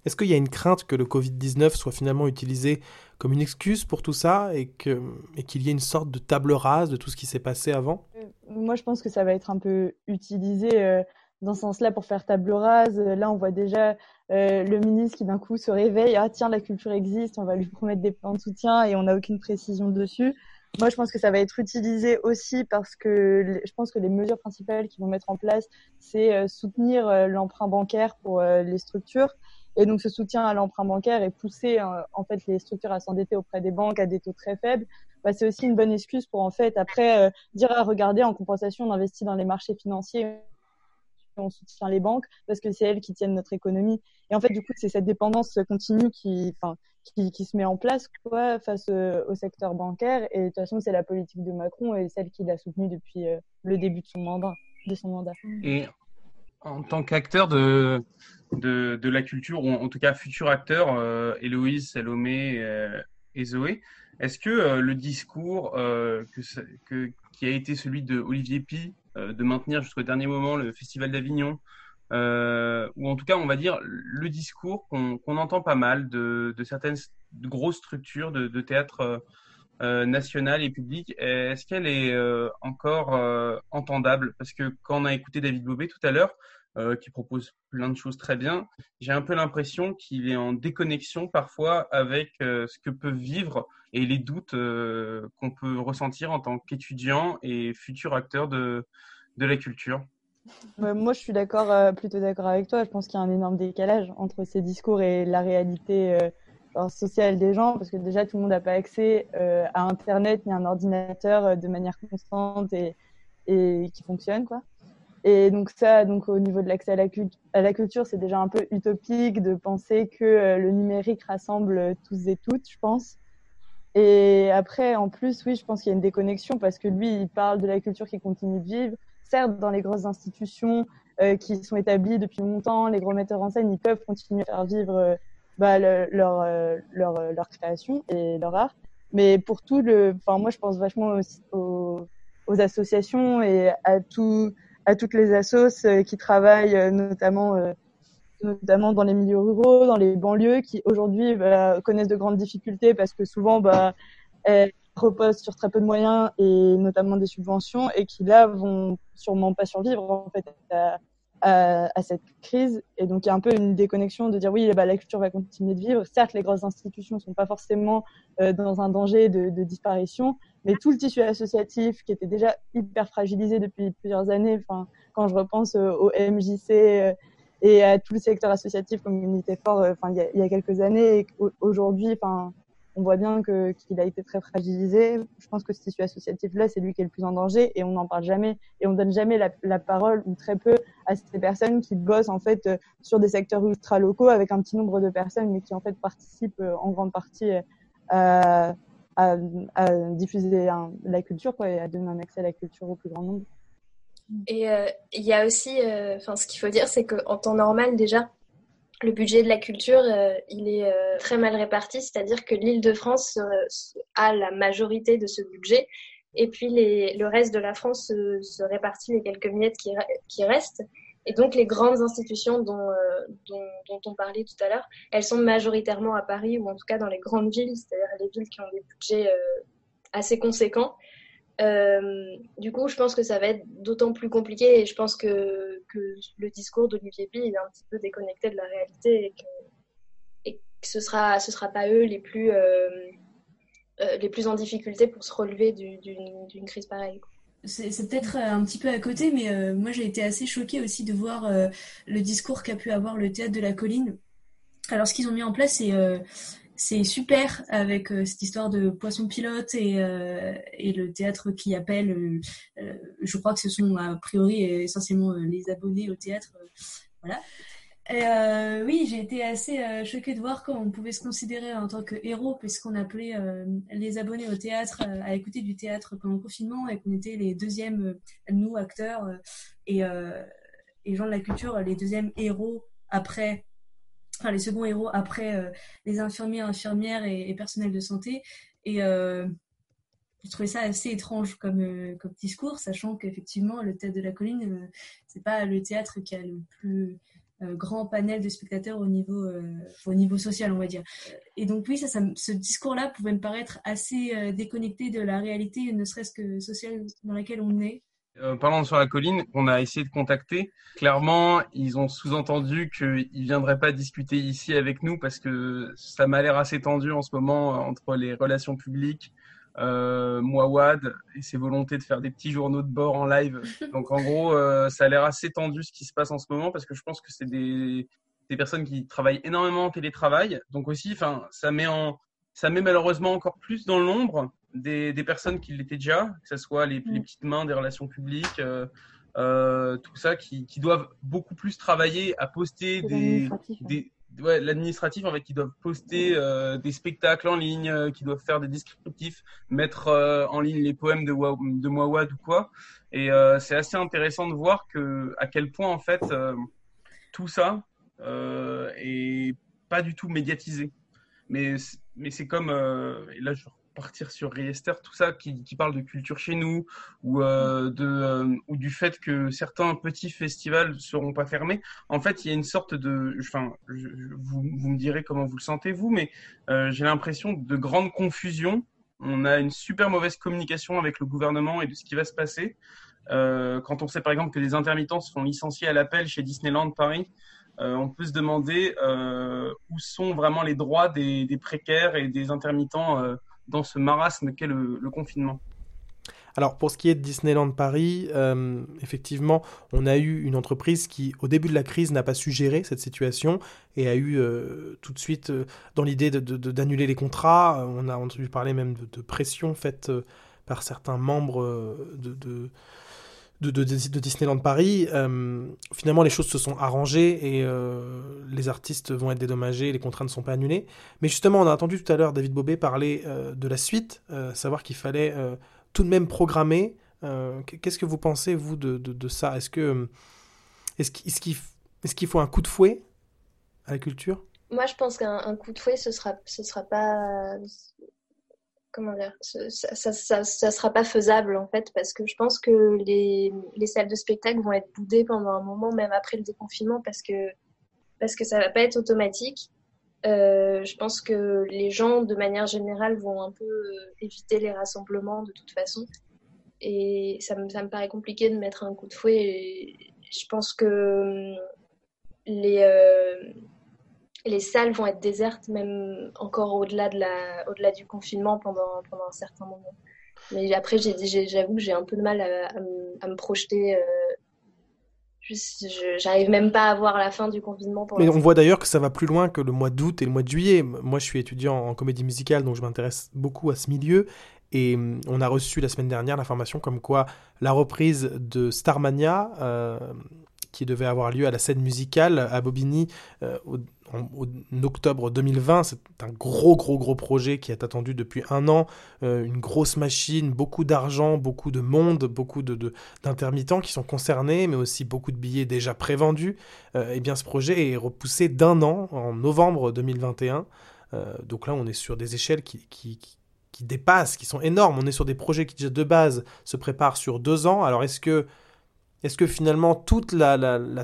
Est-ce qu'il y a une crainte que le Covid-19 soit finalement utilisé comme une excuse pour tout ça et qu'il et qu'il y ait une sorte de table rase de tout ce qui s'est passé avant? Euh, Moi, je pense que ça va être un peu utilisé euh, dans ce sens-là pour faire table rase. Là, on voit déjà euh, le ministre qui d'un coup se réveille. Ah tiens, la culture existe, on va lui promettre des plans de soutien et on n'a aucune précision dessus. Moi, je pense que ça va être utilisé aussi parce que je pense que les mesures principales qu'ils vont mettre en place, c'est soutenir l'emprunt bancaire pour les structures et donc, ce soutien à l'emprunt bancaire et pousser euh, en fait les structures à s'endetter auprès des banques à des taux très faibles, bah, c'est aussi une bonne excuse pour en fait après euh, dire à regarder en compensation, on investit dans les marchés financiers, on soutient les banques parce que c'est elles qui tiennent notre économie. Et en fait, du coup, c'est cette dépendance continue qui, qui, qui, se met en place face euh, au secteur bancaire. Et de toute façon, c'est la politique de Macron et celle qu'il a soutenue depuis le début de son mandat. De son mandat. Et en tant qu'acteur de, de, de, la culture, ou en tout cas futur acteur, euh, Héloïse, Salomé euh, et Zoé, est-ce que euh, le discours euh, qui a été celui de Olivier Pi, euh, de maintenir jusqu'au dernier moment le Festival d'Avignon, ou en tout cas, on va dire, le discours qu'on entend pas mal de, de certaines grosses structures de, théâtre euh, nationale et publique, est-ce qu'elle est, encore entendable? Parce que quand on a écouté David Bobet tout à l'heure, qui propose plein de choses très bien, j'ai un peu l'impression qu'il est en déconnexion parfois avec ce que peuvent vivre et les doutes qu'on peut ressentir en tant qu'étudiant et futur acteur de, de la culture. Moi, je suis plutôt d'accord avec toi. Je pense qu'il y a un énorme décalage entre ces discours et la réalité social des gens, parce que déjà tout le monde n'a pas accès euh, à Internet ni à un ordinateur euh, de manière constante et, et qui fonctionne, quoi. Et donc ça, donc au niveau de l'accès à la, culture, c'est déjà un peu utopique de penser que euh, le numérique rassemble tous et toutes, je pense. Et après, en plus, oui, je pense qu'il y a une déconnexion parce que lui, il parle de la culture qui continue de vivre, certes dans les grosses institutions euh, qui sont établies depuis longtemps, les gros metteurs en scène, ils peuvent continuer à faire vivre euh, bah, le, leur, euh, leur, leur création et leur art. Mais pour tout le, enfin moi je pense vachement aux, aux, associations et à tout, à toutes les assos qui travaillent notamment notamment dans les milieux ruraux, dans les banlieues, qui aujourd'hui bah, connaissent de grandes difficultés parce que souvent bah, elles reposent sur très peu de moyens et notamment des subventions et qui là vont sûrement pas survivre en fait à, cette crise. Et donc il y a un peu une déconnexion de dire oui, bah, la culture va continuer de vivre. Certes, les grosses institutions sont pas forcément euh, dans un danger de, disparition, mais tout le tissu associatif qui était déjà hyper fragilisé depuis plusieurs années. Quand je repense euh, au MJC euh, et à tout le secteur associatif comme Unité Fort, enfin il y a, il y a quelques années, aujourd'hui, on voit bien qu'il a été très fragilisé. Je pense que ce tissu associatif-là, c'est lui qui est le plus en danger et on n'en parle jamais et on donne jamais la, parole ou très peu à ces personnes qui bossent en fait euh, sur des secteurs ultra locaux avec un petit nombre de personnes mais qui en fait participent euh, en grande partie à, à, diffuser la culture quoi, et à donner un accès à la culture au plus grand nombre. Et euh, il y a aussi, enfin, euh, ce qu'il faut dire, c'est qu'en temps normal, déjà, le budget de la culture, euh, il est euh, très mal réparti, c'est-à-dire que l'Île-de-France a la majorité de ce budget, et puis le reste de la France se, répartit les quelques miettes qui, restent. Et donc les grandes institutions dont, dont on parlait tout à l'heure, elles sont majoritairement à Paris, ou en tout cas dans les grandes villes, c'est-à-dire les villes qui ont des budgets assez conséquents. Euh, du coup, je pense que ça va être d'autant plus compliqué et je pense que, le discours d'Olivier Pi est un petit peu déconnecté de la réalité et que, ce sera ce sera pas eux les plus euh, euh, les plus en difficulté pour se relever d'une crise pareille. C'est peut-être un petit peu à côté, mais moi j'ai été assez choquée aussi de voir le discours qu'a pu avoir le théâtre de la colline. Alors ce qu'ils ont mis en place, c'est c'est super avec euh, cette histoire de poisson pilote et, euh, le théâtre qui appelle. Euh, je crois que ce sont a priori essentiellement les abonnés au théâtre. voilà. Oui, j'ai été assez choquée de voir comment on pouvait se considérer en tant que héros, puisqu'on appelait les abonnés au théâtre à écouter du théâtre pendant le confinement et qu'on était les deuxièmes, nous acteurs et, et gens de la culture, les deuxièmes héros après enfin les seconds héros après euh, les infirmiers, infirmières et, et, personnel de santé. Et euh, je trouvais ça assez étrange comme, euh, comme discours, sachant qu'effectivement le théâtre de la colline, euh, c'est pas le théâtre qui a le plus grand panel de spectateurs au niveau au niveau social, on va dire. Et donc oui, ça, ça ce discours-là pouvait me paraître assez déconnecté de la réalité, ne serait-ce que sociale dans laquelle on est. Euh, parlant sur la colline, on a essayé de contacter. Clairement, ils ont sous-entendu qu'ils ne viendraient pas discuter ici avec nous parce que ça m'a l'air assez tendu en ce moment euh, entre les relations publiques, euh, Mouawad et ses volontés de faire des petits journaux de bord en live. Donc en gros, euh, ça a l'air assez tendu ce qui se passe en ce moment parce que je pense que c'est des, des personnes qui travaillent énormément en télétravail. Donc aussi, enfin, ça met en, ça met malheureusement encore plus dans l'ombre des, des, personnes qui l'étaient déjà, que ce soit les, les, petites mains des relations publiques, euh, euh, tout ça, qui, qui, doivent beaucoup plus travailler à poster des, des ouais, l'administratif en fait, qui doivent poster euh, des spectacles en ligne, euh, qui doivent faire des descriptifs, mettre euh, en ligne les poèmes de, de Mouawad ou quoi. Et c'est assez intéressant de voir que à quel point en fait tout ça est pas du tout médiatisé. Mais mais c'est comme et là je partir sur Riester, tout ça qui, qui, parle de culture chez nous ou euh, de euh, ou du fait que certains petits festivals seront pas fermés. En fait, il y a une sorte de, enfin, je, vous, vous me direz comment vous le sentez vous, mais euh, j'ai l'impression de grande confusion. On a une super mauvaise communication avec le gouvernement et de ce qui va se passer. Quand on sait par exemple que des intermittents se font licencier à l'appel chez Disneyland Paris, euh, on peut se demander euh, où sont vraiment les droits des, des précaires et des intermittents dans ce marasme qu'est le, confinement. Alors pour ce qui est de Disneyland Paris, euh, effectivement, on a eu une entreprise qui, au début de la crise, n'a pas su gérer cette situation et a eu euh, tout de suite euh, dans l'idée d'annuler les contrats. On a entendu parler même de, pression faite par certains membres de, de, Disneyland Paris. finalement, les choses se sont arrangées et les artistes vont être dédommagés, les contrats ne sont pas annulés. Mais justement, on a entendu tout à l'heure David Bobet parler de la suite, savoir qu'il fallait tout de même programmé. Euh, qu'est-ce que vous pensez, vous, de, de, ça? Est-ce qu'il est qu'il faut un coup de fouet à la culture? Moi, je pense qu'un coup de fouet, ce sera, ce sera pas comment dire, ça, ça, ça, sera pas faisable en fait, parce que je pense que les, les, salles de spectacle vont être boudées pendant un moment, même après le déconfinement, parce que parce que ça va pas être automatique. Euh, je pense que les gens, de manière générale, vont un peu euh, éviter les rassemblements de toute façon. Et ça me, ça me paraît compliqué de mettre un coup de fouet. je pense que hum, les, euh, les salles vont être désertes, même encore au-delà de la, au-delà du confinement pendant, pendant un certain moment. Mais après, j'avoue que j'ai un peu de mal à, à, me, projeter J'arrive même pas à voir la fin du confinement. Mais on voit d'ailleurs que ça va plus loin que le mois d'août et le mois de juillet. Moi, je suis étudiant en comédie musicale, donc je m'intéresse beaucoup à ce milieu. Et on a reçu la semaine dernière l'information comme quoi la reprise de Starmania, euh, qui devait avoir lieu à la scène musicale à Bobigny euh, en, octobre 2020. C'est un gros, gros, gros projet qui est attendu depuis un an. Euh, une grosse machine, beaucoup d'argent, beaucoup de monde, beaucoup d'intermittents de, qui sont concernés, mais aussi beaucoup de billets déjà prévendus. Euh, et bien, ce projet est repoussé d'un an, en novembre 2021. Euh, donc là, on est sur des échelles qui, dépassent, qui sont énormes. On est sur des projets qui, de base, se préparent sur deux ans. Alors, est-ce que est-ce que finalement toute la,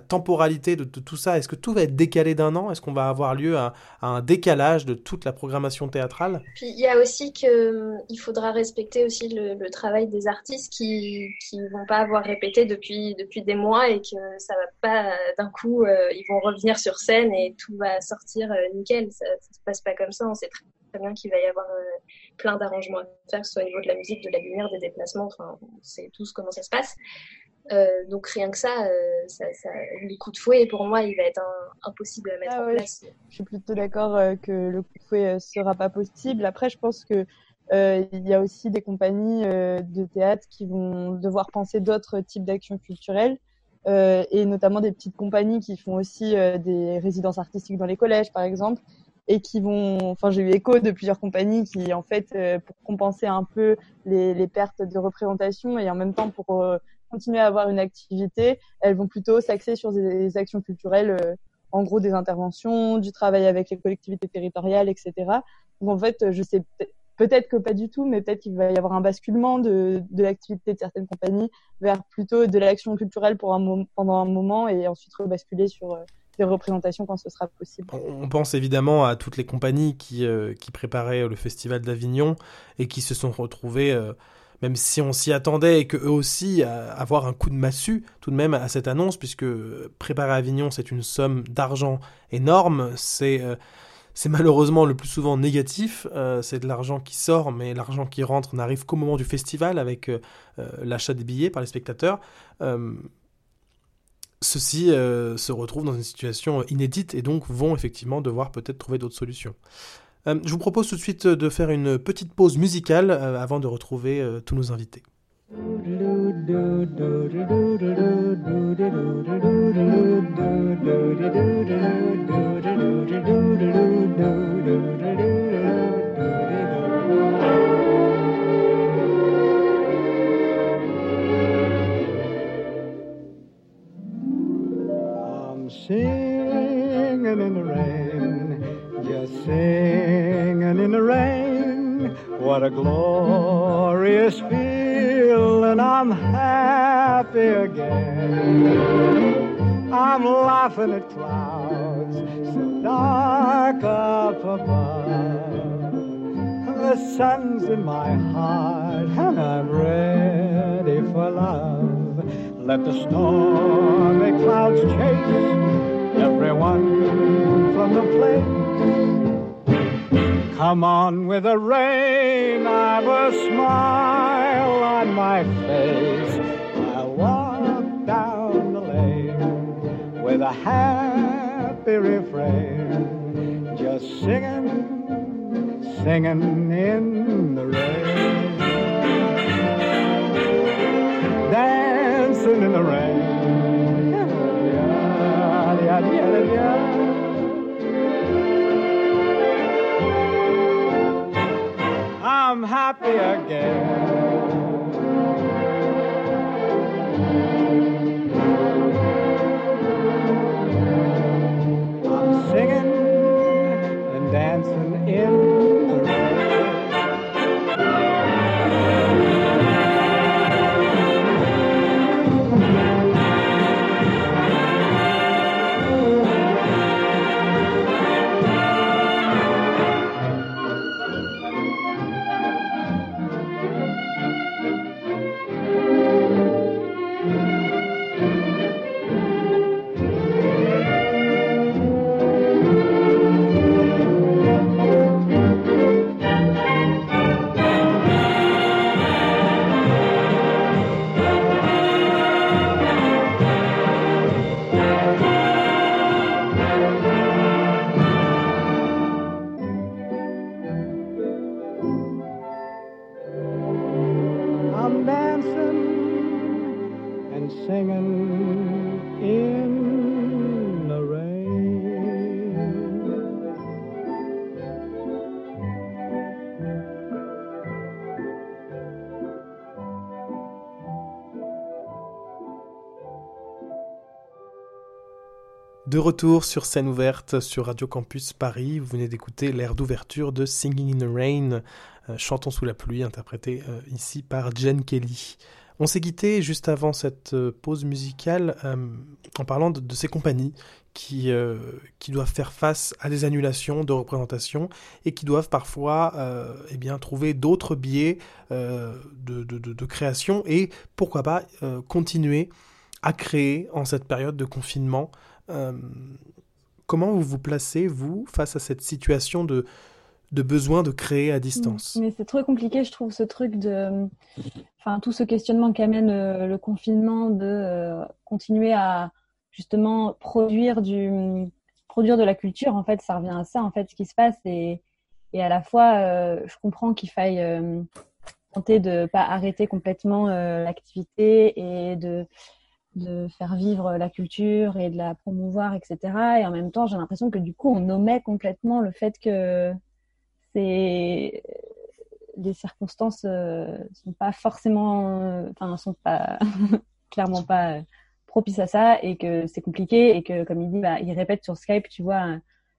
temporalité de, tout ça, est-ce que tout va être décalé d'un an? Est-ce qu'on va avoir lieu à, un décalage de toute la programmation théâtrale? Puis il y a aussi que il faudra respecter aussi le, travail des artistes qui ne vont pas avoir répété depuis depuis des mois et que ça va pas d'un coup euh, ils vont revenir sur scène et tout va sortir euh, nickel. Ça, ne se passe pas comme ça. On sait très, bien qu'il va y avoir euh, plein d'arrangements à faire, soit au niveau de la musique, de la lumière, des déplacements. Enfin, on sait tous comment ça se passe. Euh, donc rien que ça, euh, ça, ça, les coups de fouet, pour moi, il va être impossible à mettre ah en place. Je, suis plutôt d'accord euh, que le coup de fouet sera pas possible. Après, je pense que il y a aussi des compagnies de théâtre qui vont devoir penser d'autres types d'actions culturelles. et notamment des petites compagnies qui font aussi des résidences artistiques dans les collèges, par exemple, et qui vont, enfin j'ai eu écho de plusieurs compagnies qui en fait pour compenser un peu les, les, pertes de représentation et en même temps pour continuer à avoir une activité, elles vont plutôt s'axer sur des, actions culturelles, euh, en gros des interventions, du travail avec les collectivités territoriales, etc. Donc en fait, je sais peut-être que pas du tout, mais peut-être qu'il va y avoir un basculement de, l'activité de certaines compagnies vers plutôt de l'action culturelle pour un pendant un moment et ensuite rebasculer sur euh, des représentations quand ce sera possible. On pense évidemment à toutes les compagnies euh, qui préparaient le festival d'Avignon et qui se sont retrouvées même si on s'y attendait et qu'eux aussi avoir un coup de massue tout de même à cette annonce, puisque préparer Avignon, c'est une somme d'argent énorme, c'est euh, malheureusement le plus souvent négatif, euh, c'est de l'argent qui sort, mais l'argent qui rentre n'arrive qu'au moment du festival avec euh, l'achat des billets par les spectateurs. Ceux-ci se retrouvent dans une situation inédite et donc vont effectivement devoir peut-être trouver d'autres solutions. Euh, je vous propose tout de suite de faire une petite pause musicale euh, avant de retrouver euh, tous nos invités. What a glorious feeling. And I'm happy again. I'm laughing at clouds so dark up above. The sun's in my heart and I'm ready for love. Let the stormy clouds chase Come on with the rain, I've a smile on my face. I'll walk down the lane with a happy refrain, just singing, singing in the rain, dancing in the rain. Yeah, yeah, yeah. I'm happy again. De retour sur scène ouverte sur Radio Campus Paris, vous venez d'écouter l'air d'ouverture de Singing in the Rain, euh, Chantons sous la pluie, interprété euh, ici par Jen Kelly. On s'est quitté juste avant cette euh, pause musicale en parlant de, ces compagnies qui, doivent faire face à des annulations de représentations et qui doivent parfois eh bien, trouver d'autres biais de, création et pourquoi pas continuer à créer en cette période de confinement. Euh, comment vous vous placez, vous, face à cette situation de, de besoin de créer à distance? Mais c'est trop compliqué, je trouve, ce truc de. Enfin, tout ce questionnement qu'amène euh, le confinement de euh, continuer à justement produire du produire de la culture en fait ça revient à ça en fait ce qui se passe et, et à la fois je comprends qu'il faille tenter de pas arrêter complètement l'activité et de de faire vivre la culture et de la promouvoir etc et en même temps j'ai l'impression que du coup on omet complètement le fait que c'est les circonstances euh, sont pas forcément enfin sont pas clairement pas euh, propice à ça et que c'est compliqué et que comme il dit bah, il répète sur Skype tu vois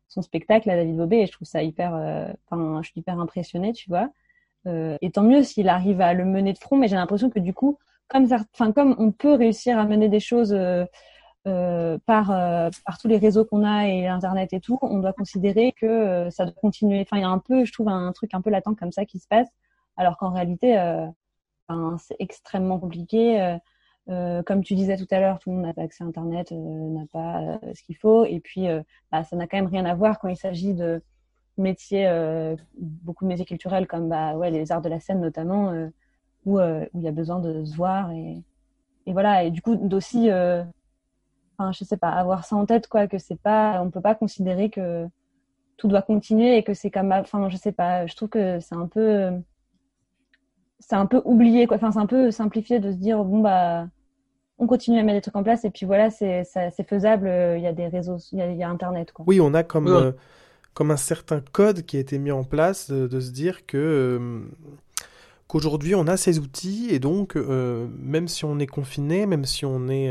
son spectacle à David Bobet et je trouve ça hyper enfin je suis hyper impressionnée tu vois. Euh, et tant mieux s'il arrive à le mener de front mais j'ai l'impression que du coup comme enfin comme on peut réussir à mener des choses euh, euh, par par tous les réseaux qu'on a et internet et tout on doit considérer que ça doit continuer enfin il y a un peu je trouve un truc un peu latent comme ça qui se passe alors qu'en réalité c'est extrêmement compliqué euh, comme tu disais tout à l'heure, tout le monde n'a pas accès à Internet, euh, n'a pas euh, ce qu'il faut. Et puis, bah, ça n'a quand même rien à voir quand il s'agit de métiers, beaucoup de métiers culturels comme bah, ouais, les arts de la scène notamment, où, où il y a besoin de se voir. Et, et voilà, et du coup, d'aussi, enfin, je sais pas, avoir ça en tête, quoi, que c'est pas, on peut pas considérer que tout doit continuer et que c'est comme, enfin, je sais pas, je trouve que c'est un peu c'est un peu oublié quoi. Enfin c'est un peu simplifié de se dire bon bah on continue à mettre des trucs en place et puis voilà c'est c'est faisable il y a des réseaux il y a, il y a internet quoi. Oui on a comme euh, comme un certain code qui a été mis en place de, de se dire que euh, qu'aujourd'hui on a ces outils et donc euh, même si on est confiné même si on est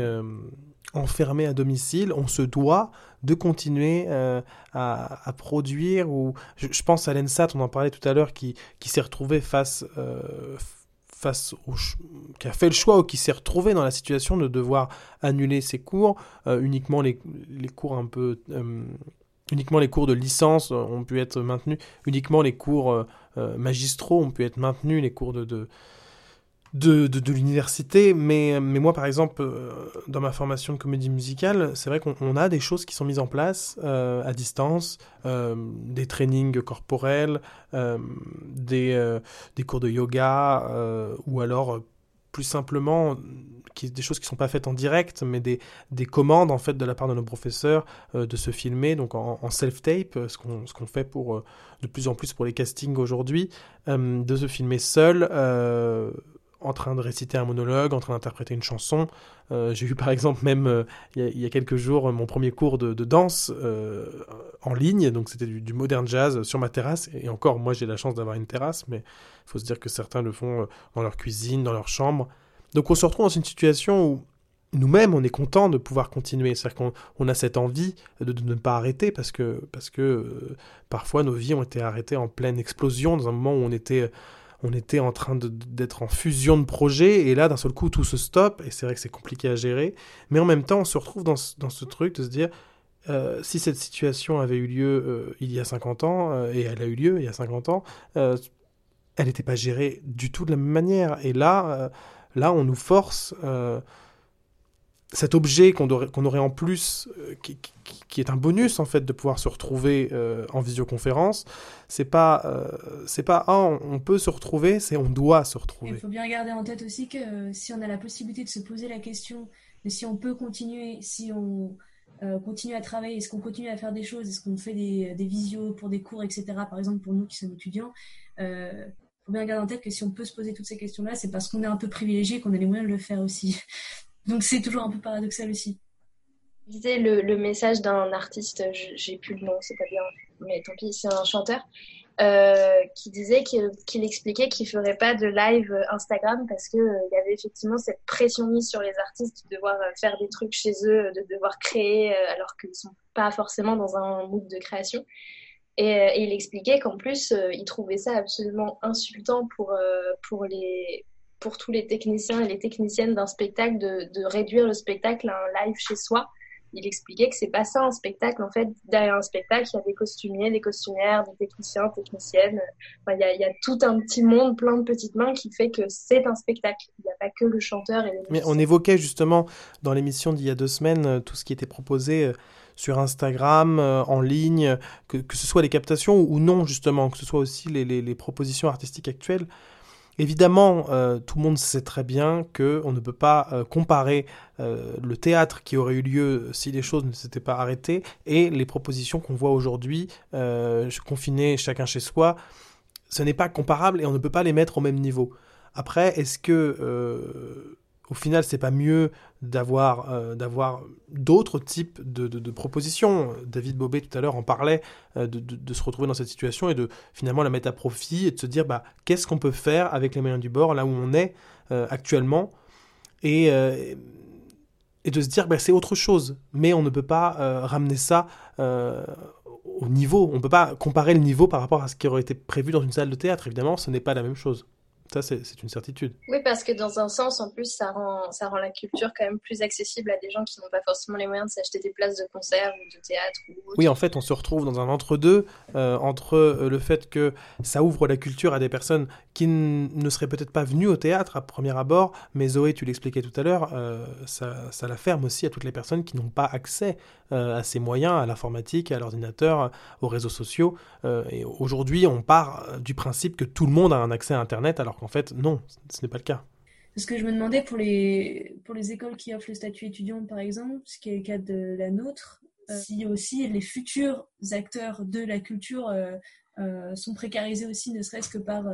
enfermé à domicile, on se doit de continuer euh, à, produire. Ou je, pense à l'ENSAT, on en parlait tout à l'heure, qui, qui s'est retrouvé face, euh, face au qui a fait le choix ou qui s'est retrouvé dans la situation de devoir annuler ses cours, euh, uniquement les, les cours un peu uniquement les cours de licence ont pu être maintenus, uniquement les cours magistraux ont pu être maintenus, les cours de, de de, l'université, mais, mais moi par exemple, euh, dans ma formation de comédie musicale, c'est vrai qu'on a des choses qui sont mises en place euh, à distance, euh, des trainings corporels, des, des cours de yoga, ou alors plus simplement qui, des choses qui ne sont pas faites en direct, mais des, des, commandes en fait de la part de nos professeurs de se filmer donc en, self-tape, ce qu'on fait pour de plus en plus pour les castings aujourd'hui, de se filmer seul en train de réciter un monologue, en train d'interpréter une chanson. Euh, j'ai eu par exemple même euh, il, y a, quelques jours mon premier cours de, danse euh, en ligne, donc c'était du, modern jazz sur ma terrasse. Et encore, moi j'ai la chance d'avoir une terrasse, mais il faut se dire que certains le font dans leur cuisine, dans leur chambre. Donc on se retrouve dans une situation où nous-mêmes, on est content de pouvoir continuer. C'est-à-dire qu'on a cette envie de, de, ne pas arrêter parce que, parce que parfois nos vies ont été arrêtées en pleine explosion, dans un moment où on était on était en train d'être en fusion de projets, et là, d'un seul coup, tout se stoppe, et c'est vrai que c'est compliqué à gérer, mais en même temps, on se retrouve dans ce, truc de se dire, euh, si cette situation avait eu lieu euh, il y a 50 ans, euh, et elle a eu lieu il y a 50 ans, elle n'était pas gérée du tout de la même manière, et là, là, on nous force cet objet qu'on aurait, aurait, en plus, euh, qui, qui, est un bonus en fait de pouvoir se retrouver euh, en visioconférence, c'est pas, euh, c'est pas ah, on, peut se retrouver, c'est on doit se retrouver. Il faut bien garder en tête aussi que si on a la possibilité de se poser la question de si on peut continuer, si on continue à travailler, est-ce qu'on continue à faire des choses, est-ce qu'on fait des, des, visios pour des cours, etc. Par exemple pour nous qui sommes étudiants. il faut bien garder en tête que si on peut se poser toutes ces questions-là, c'est parce qu'on est un peu privilégié qu'on a les moyens de le faire aussi. Donc c'est toujours un peu paradoxal aussi. Disais le, le message d'un artiste, j'ai plus le nom, c'est pas bien, mais tant pis, c'est un chanteur, euh, qui disait qu'il expliquait qu'il ferait pas de live Instagram parce que euh, y avait effectivement cette pression mise sur les artistes de devoir euh, faire des trucs chez eux, de devoir créer alors qu'ils sont pas forcément dans un mood de création. Et, et il expliquait qu'en plus, il trouvait ça absolument insultant pour pour les pour tous les techniciens et les techniciennes d'un spectacle de, de, réduire le spectacle à un live chez soi. Il expliquait que c'est pas ça un spectacle. En fait, derrière un spectacle, il y a des costumiers, des costumières, des techniciens, techniciennes. Enfin, il, y a, il y a tout un petit monde, plein de petites mains qui fait que c'est un spectacle. Il n'y a pas que le chanteur et les Mais on évoquait justement dans l'émission d'il y a deux semaines euh, tout ce qui était proposé euh, sur Instagram, euh, en ligne, que, que, ce soit les captations ou non justement, que ce soit aussi les, les, les propositions artistiques actuelles. Évidemment, euh, tout le monde sait très bien qu'on ne peut pas euh, comparer euh, le théâtre qui aurait eu lieu si les choses ne s'étaient pas arrêtées et les propositions qu'on voit aujourd'hui, confinés chacun chez soi. Ce n'est pas comparable et on ne peut pas les mettre au même niveau. Après, est-ce que au final, c'est pas mieux d'avoir euh, d'avoir d'autres types de, propositions. David Bobet tout à l'heure en parlait euh, de, de, se retrouver dans cette situation et de finalement la mettre à profit et de se dire bah qu'est-ce qu'on peut faire avec les moyens du bord là où on est euh, actuellement et et de se dire bah, c'est autre chose. Mais on ne peut pas ramener ça au niveau. On ne peut pas comparer le niveau par rapport à ce qui aurait été prévu dans une salle de théâtre. Évidemment, ce n'est pas la même chose. Ça, c'est une certitude. Oui, parce que dans un sens, en plus, ça rend, ça rend la culture quand même plus accessible à des gens qui n'ont pas forcément les moyens de s'acheter des places de concert ou de théâtre. Ou oui, en fait, on se retrouve dans un entre-deux, euh, entre euh, le fait que ça ouvre la culture à des personnes qui ne seraient peut-être pas venues au théâtre à premier abord, mais Zoé, tu l'expliquais tout à l'heure, euh, ça, ça, la ferme aussi à toutes les personnes qui n'ont pas accès à ces moyens, à l'informatique, à l'ordinateur, aux réseaux sociaux. et aujourd'hui, on part du principe que tout le monde a un accès à Internet, alors en fait, non, ce n'est pas le cas. Ce que je me demandais pour les, pour les écoles qui offrent le statut étudiant, par exemple, ce qui est le cas de la nôtre, euh, si aussi les futurs acteurs de la culture euh, euh, sont précarisés aussi, ne serait-ce que par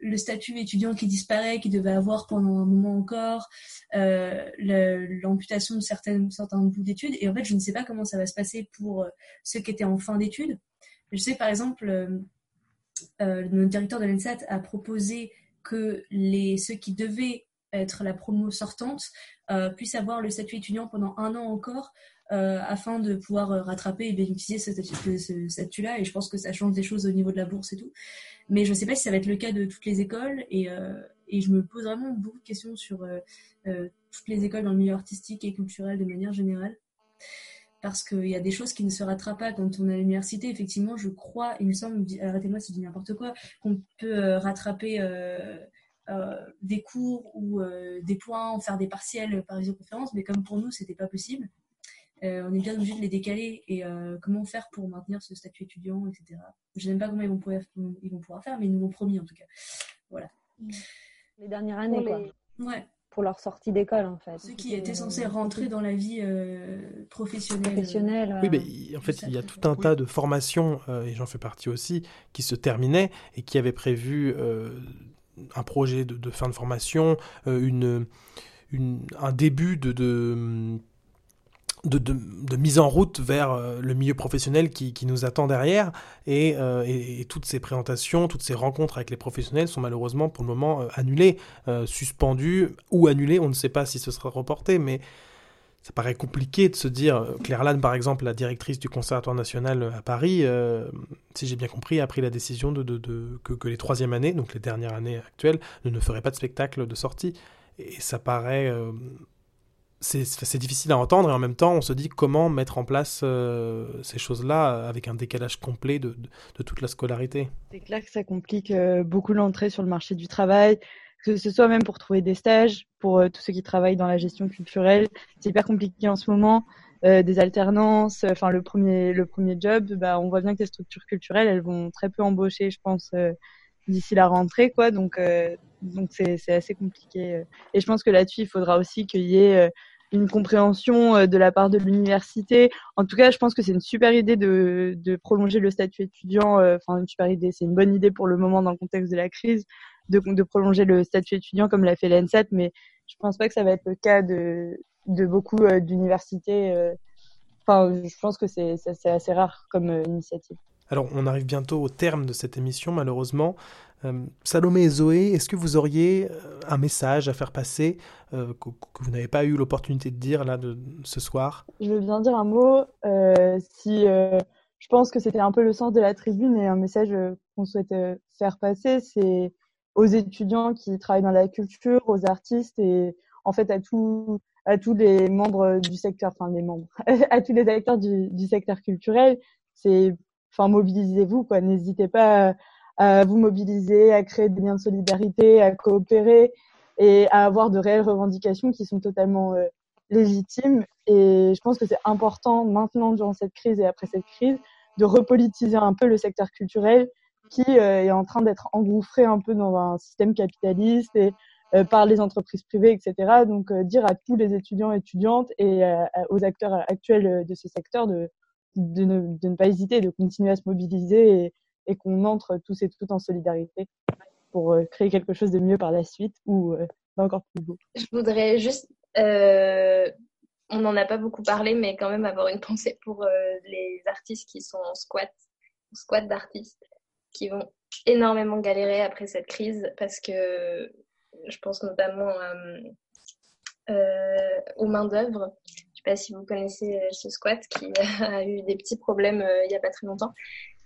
le statut étudiant qui disparaît, qui devait avoir pendant un moment encore, l'amputation de certaines, certains bouts d'études. Et en fait, je ne sais pas comment ça va se passer pour ceux qui étaient en fin d'études. Je sais par exemple le directeur de l'ENSAT a proposé que ceux qui devaient être la promo sortante euh, puissent avoir le statut étudiant pendant un an encore euh, afin de pouvoir rattraper et bénéficier de ce statut-là. Et je pense que ça change des choses au niveau de la bourse et tout. Mais je ne sais pas si ça va être le cas de toutes les écoles. Et je me pose vraiment beaucoup de questions sur toutes les écoles dans le milieu artistique et culturel de manière générale parce qu'il y a des choses qui ne se rattrapent pas quand on est à l'université. Effectivement, je crois, il me semble, arrêtez-moi si je dis n'importe quoi, qu'on peut euh, rattraper euh, euh, des cours ou des points, faire des partiels par visioconférence, mais comme pour nous, c'était pas possible. on est bien obligé de les décaler et comment faire pour maintenir ce statut étudiant, etc. Je n'aime pas comment ils vont, pouvoir, ils vont pouvoir faire, mais ils nous l'ont promis en tout cas. Voilà. Les dernières années, Pour quoi. les- Ouais. Pour leur sortie d'école, en fait. Ceux qui étaient censés rentrer dans la vie euh, professionnelle. Professionnelle, Oui, mais en fait, il y a tout un tas de formations, euh, et j'en fais partie aussi, qui se terminaient et qui avaient prévu euh, un projet de, de fin de formation, euh, une, une- un début de, de, de, mise en route vers euh, le milieu professionnel qui, nous attend derrière. Et, euh, et- toutes ces présentations, toutes ces rencontres avec les professionnels sont malheureusement pour le moment euh, annulées, suspendues ou annulées. On ne sait pas si ce sera reporté, mais ça paraît compliqué de se dire. Claire Lannes, par exemple, la directrice du Conservatoire national à Paris, si j'ai bien compris, a pris la décision que, les troisièmes années, donc les dernières années actuelles, ne, ne feraient pas de spectacle de sortie. Et ça paraît. C'est difficile à entendre et en même temps on se dit comment mettre en place euh, ces choses-là avec un décalage complet de, de- toute la scolarité. C'est clair que ça complique euh, beaucoup l'entrée sur le marché du travail, que ce soit même pour trouver des stages, pour euh, tous ceux qui travaillent dans la gestion culturelle. C'est hyper compliqué en ce moment. Des alternances, enfin le premier le premier job, bah, on voit bien que les structures culturelles, elles vont très peu embaucher, je pense, d'ici la rentrée, quoi. Donc donc c'est assez compliqué. Et je pense que là-dessus, il faudra aussi qu'il y ait une compréhension euh, de la part de l'université. En tout cas, je pense que c'est une super idée de, prolonger le statut étudiant. euh, Enfin, une super idée, c'est une bonne idée pour le moment dans le contexte de la crise de, prolonger le statut étudiant comme l'a fait l'ENSAT, mais je pense pas que ça va être le cas de, de beaucoup euh, d'universités. Enfin, je pense que c'est assez rare comme initiative. Alors, on arrive bientôt au terme de cette émission, malheureusement. Euh, Salomé et Zoé, est-ce que vous auriez euh, un message à faire passer euh, que, vous n'avez pas eu l'opportunité de dire là ce soir? Je veux bien dire un mot. si je pense que c'était un peu le sens de la tribune et un message qu'on souhaite faire passer, c'est aux étudiants qui travaillent dans la culture, aux artistes et en fait à tous à tous les membres du secteur, enfin les membres, à tous les acteurs du, du secteur culturel. C'est, enfin mobilisez-vous quoi. N'hésitez pas à, à vous mobiliser, à créer des liens de solidarité, à coopérer et à avoir de réelles revendications qui sont totalement euh, légitime et je pense que c'est important maintenant durant cette crise et après cette crise de repolitiser un peu le secteur culturel qui euh, est en train d'être engouffré un peu dans un système capitaliste et euh, par les entreprises privées, etc. Donc euh, dire à tous les étudiants et étudiantes et euh, aux acteurs actuels de ce secteur de, de, ne, de ne pas hésiter, de continuer à se mobiliser et, et qu'on entre tous et toutes en solidarité pour euh, créer quelque chose de mieux par la suite ou euh, d'encore plus beau. Je voudrais juste, euh, on n'en a pas beaucoup parlé, mais quand même avoir une pensée pour euh, les artistes qui sont en squat, en squat d'artistes, qui vont énormément galérer après cette crise parce que je pense notamment euh, euh, aux mains d'œuvre. Je sais pas si vous connaissez euh, ce squat qui a eu des petits problèmes euh, il y a pas très longtemps.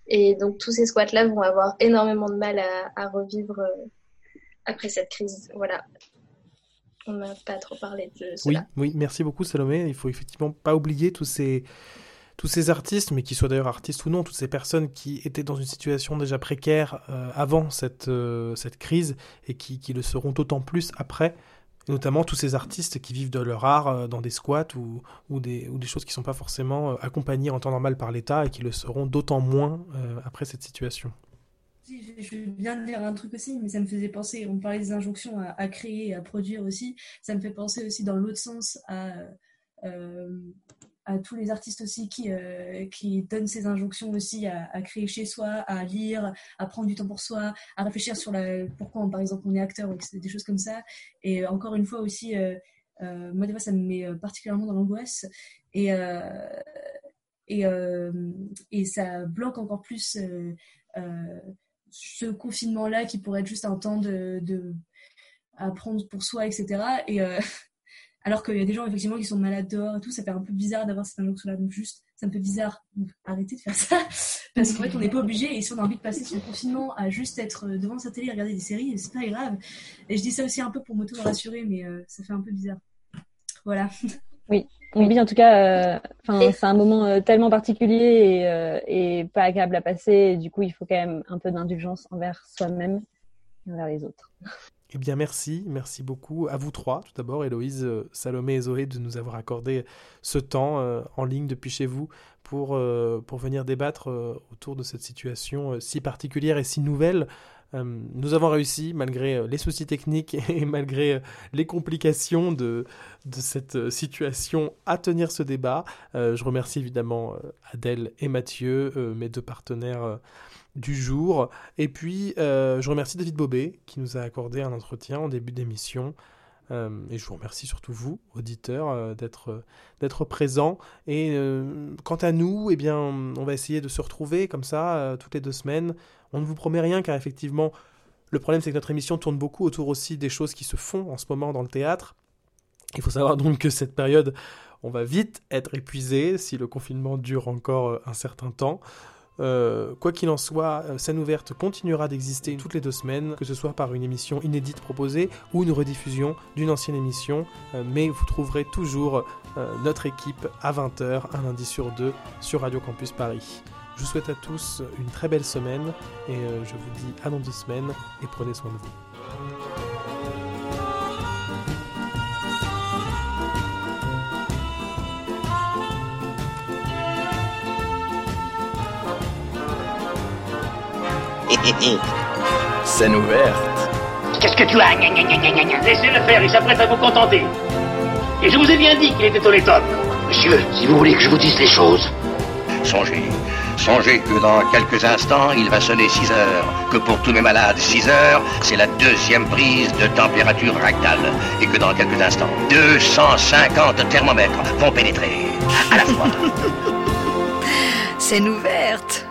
Et donc tous ces squats-là vont avoir énormément de mal à, revivre euh, après cette crise. Voilà. On n'a pas trop parlé de Oui, cela. oui, merci beaucoup Salomé. Il faut effectivement pas oublier tous ces, tous ces artistes, mais qui soient d'ailleurs artistes ou non, toutes ces personnes qui étaient dans une situation déjà précaire euh, avant cette, euh, cette crise et qui, qui le seront d'autant plus après. Notamment tous ces artistes qui vivent de leur art euh, dans des squats ou, des, ou des choses qui ne sont pas forcément euh, accompagnées en temps normal par l'État et qui le seront d'autant moins euh, après cette situation. Si, je, viens de dire un truc aussi, mais ça me faisait penser, on parlait des injonctions à, à créer et à produire aussi, ça me fait penser aussi dans l'autre sens à, à tous les artistes aussi qui, euh, qui donnent ces injonctions aussi à, à, créer chez soi, à lire, à prendre du temps pour soi, à réfléchir sur la, pourquoi, par exemple, on est acteur, des choses comme ça. Et encore une fois aussi, euh, euh, moi, des fois, ça me met particulièrement dans l'angoisse. Et, euh, et, euh, et ça bloque encore plus ce confinement-là qui pourrait être juste un temps de, de apprendre pour soi, etc. Et euh, alors qu'il y a des gens effectivement qui sont malades dehors et tout, ça fait un peu bizarre d'avoir cette injonction-là. Donc juste, ça me fait bizarre. Donc arrêtez de faire ça parce qu'en fait on n'est pas obligé. Et si on a envie de passer son confinement à juste être devant sa télé et regarder des séries, c'est pas grave. Et je dis ça aussi un peu pour m'auto-rassurer, mais euh, ça fait un peu bizarre. Voilà. Oui, oui, en tout cas, enfin, euh, c'est un moment euh, tellement particulier et, euh, et, pas agréable à passer. Et du coup, il faut quand même un peu d'indulgence envers soi-même et envers les autres. Eh bien, merci, merci beaucoup à vous trois, tout d'abord, Héloïse, Salomé et Zoé, de nous avoir accordé ce temps euh, en ligne depuis chez vous pour, euh, pour venir débattre euh, autour de cette situation si particulière et si nouvelle nous avons réussi, malgré les soucis techniques et malgré les complications de, de cette situation, à tenir ce débat. je remercie évidemment Adèle et Mathieu, mes deux partenaires du jour. Et puis, je remercie David Bobet qui nous a accordé un entretien en début d'émission. Euh, et je vous remercie surtout vous, auditeurs, euh, d'être présents. Et euh, quant à nous, eh bien, on va essayer de se retrouver comme ça toutes les deux semaines. On ne vous promet rien car effectivement, le problème c'est que notre émission tourne beaucoup autour aussi des choses qui se font en ce moment dans le théâtre. Il faut savoir donc que cette période, on va vite être épuisé si le confinement dure encore un certain temps. Euh, quoi qu'il en soit, euh, Scène ouverte continuera d'exister toutes les deux semaines, que ce soit par une émission inédite proposée ou une rediffusion d'une ancienne émission, euh, mais vous trouverez toujours notre équipe à 20h, un lundi sur deux, sur Radio Campus Paris. Je vous souhaite à tous une très belle semaine et je vous dis à dans deux semaines et prenez soin de vous. Scène ouverte. Qu'est-ce que tu as? Laissez-le faire, il s'apprête à vous contenter. Et je vous ai bien dit qu'il était honnête homme. Monsieur, si vous voulez que je vous dise les choses. Songez, songez que dans quelques instants, il va sonner 6 heures. Que pour tous mes malades, 6 heures, c'est la deuxième prise de température rectale. Et que dans quelques instants, 250 thermomètres vont pénétrer à la fois. Scène ouverte.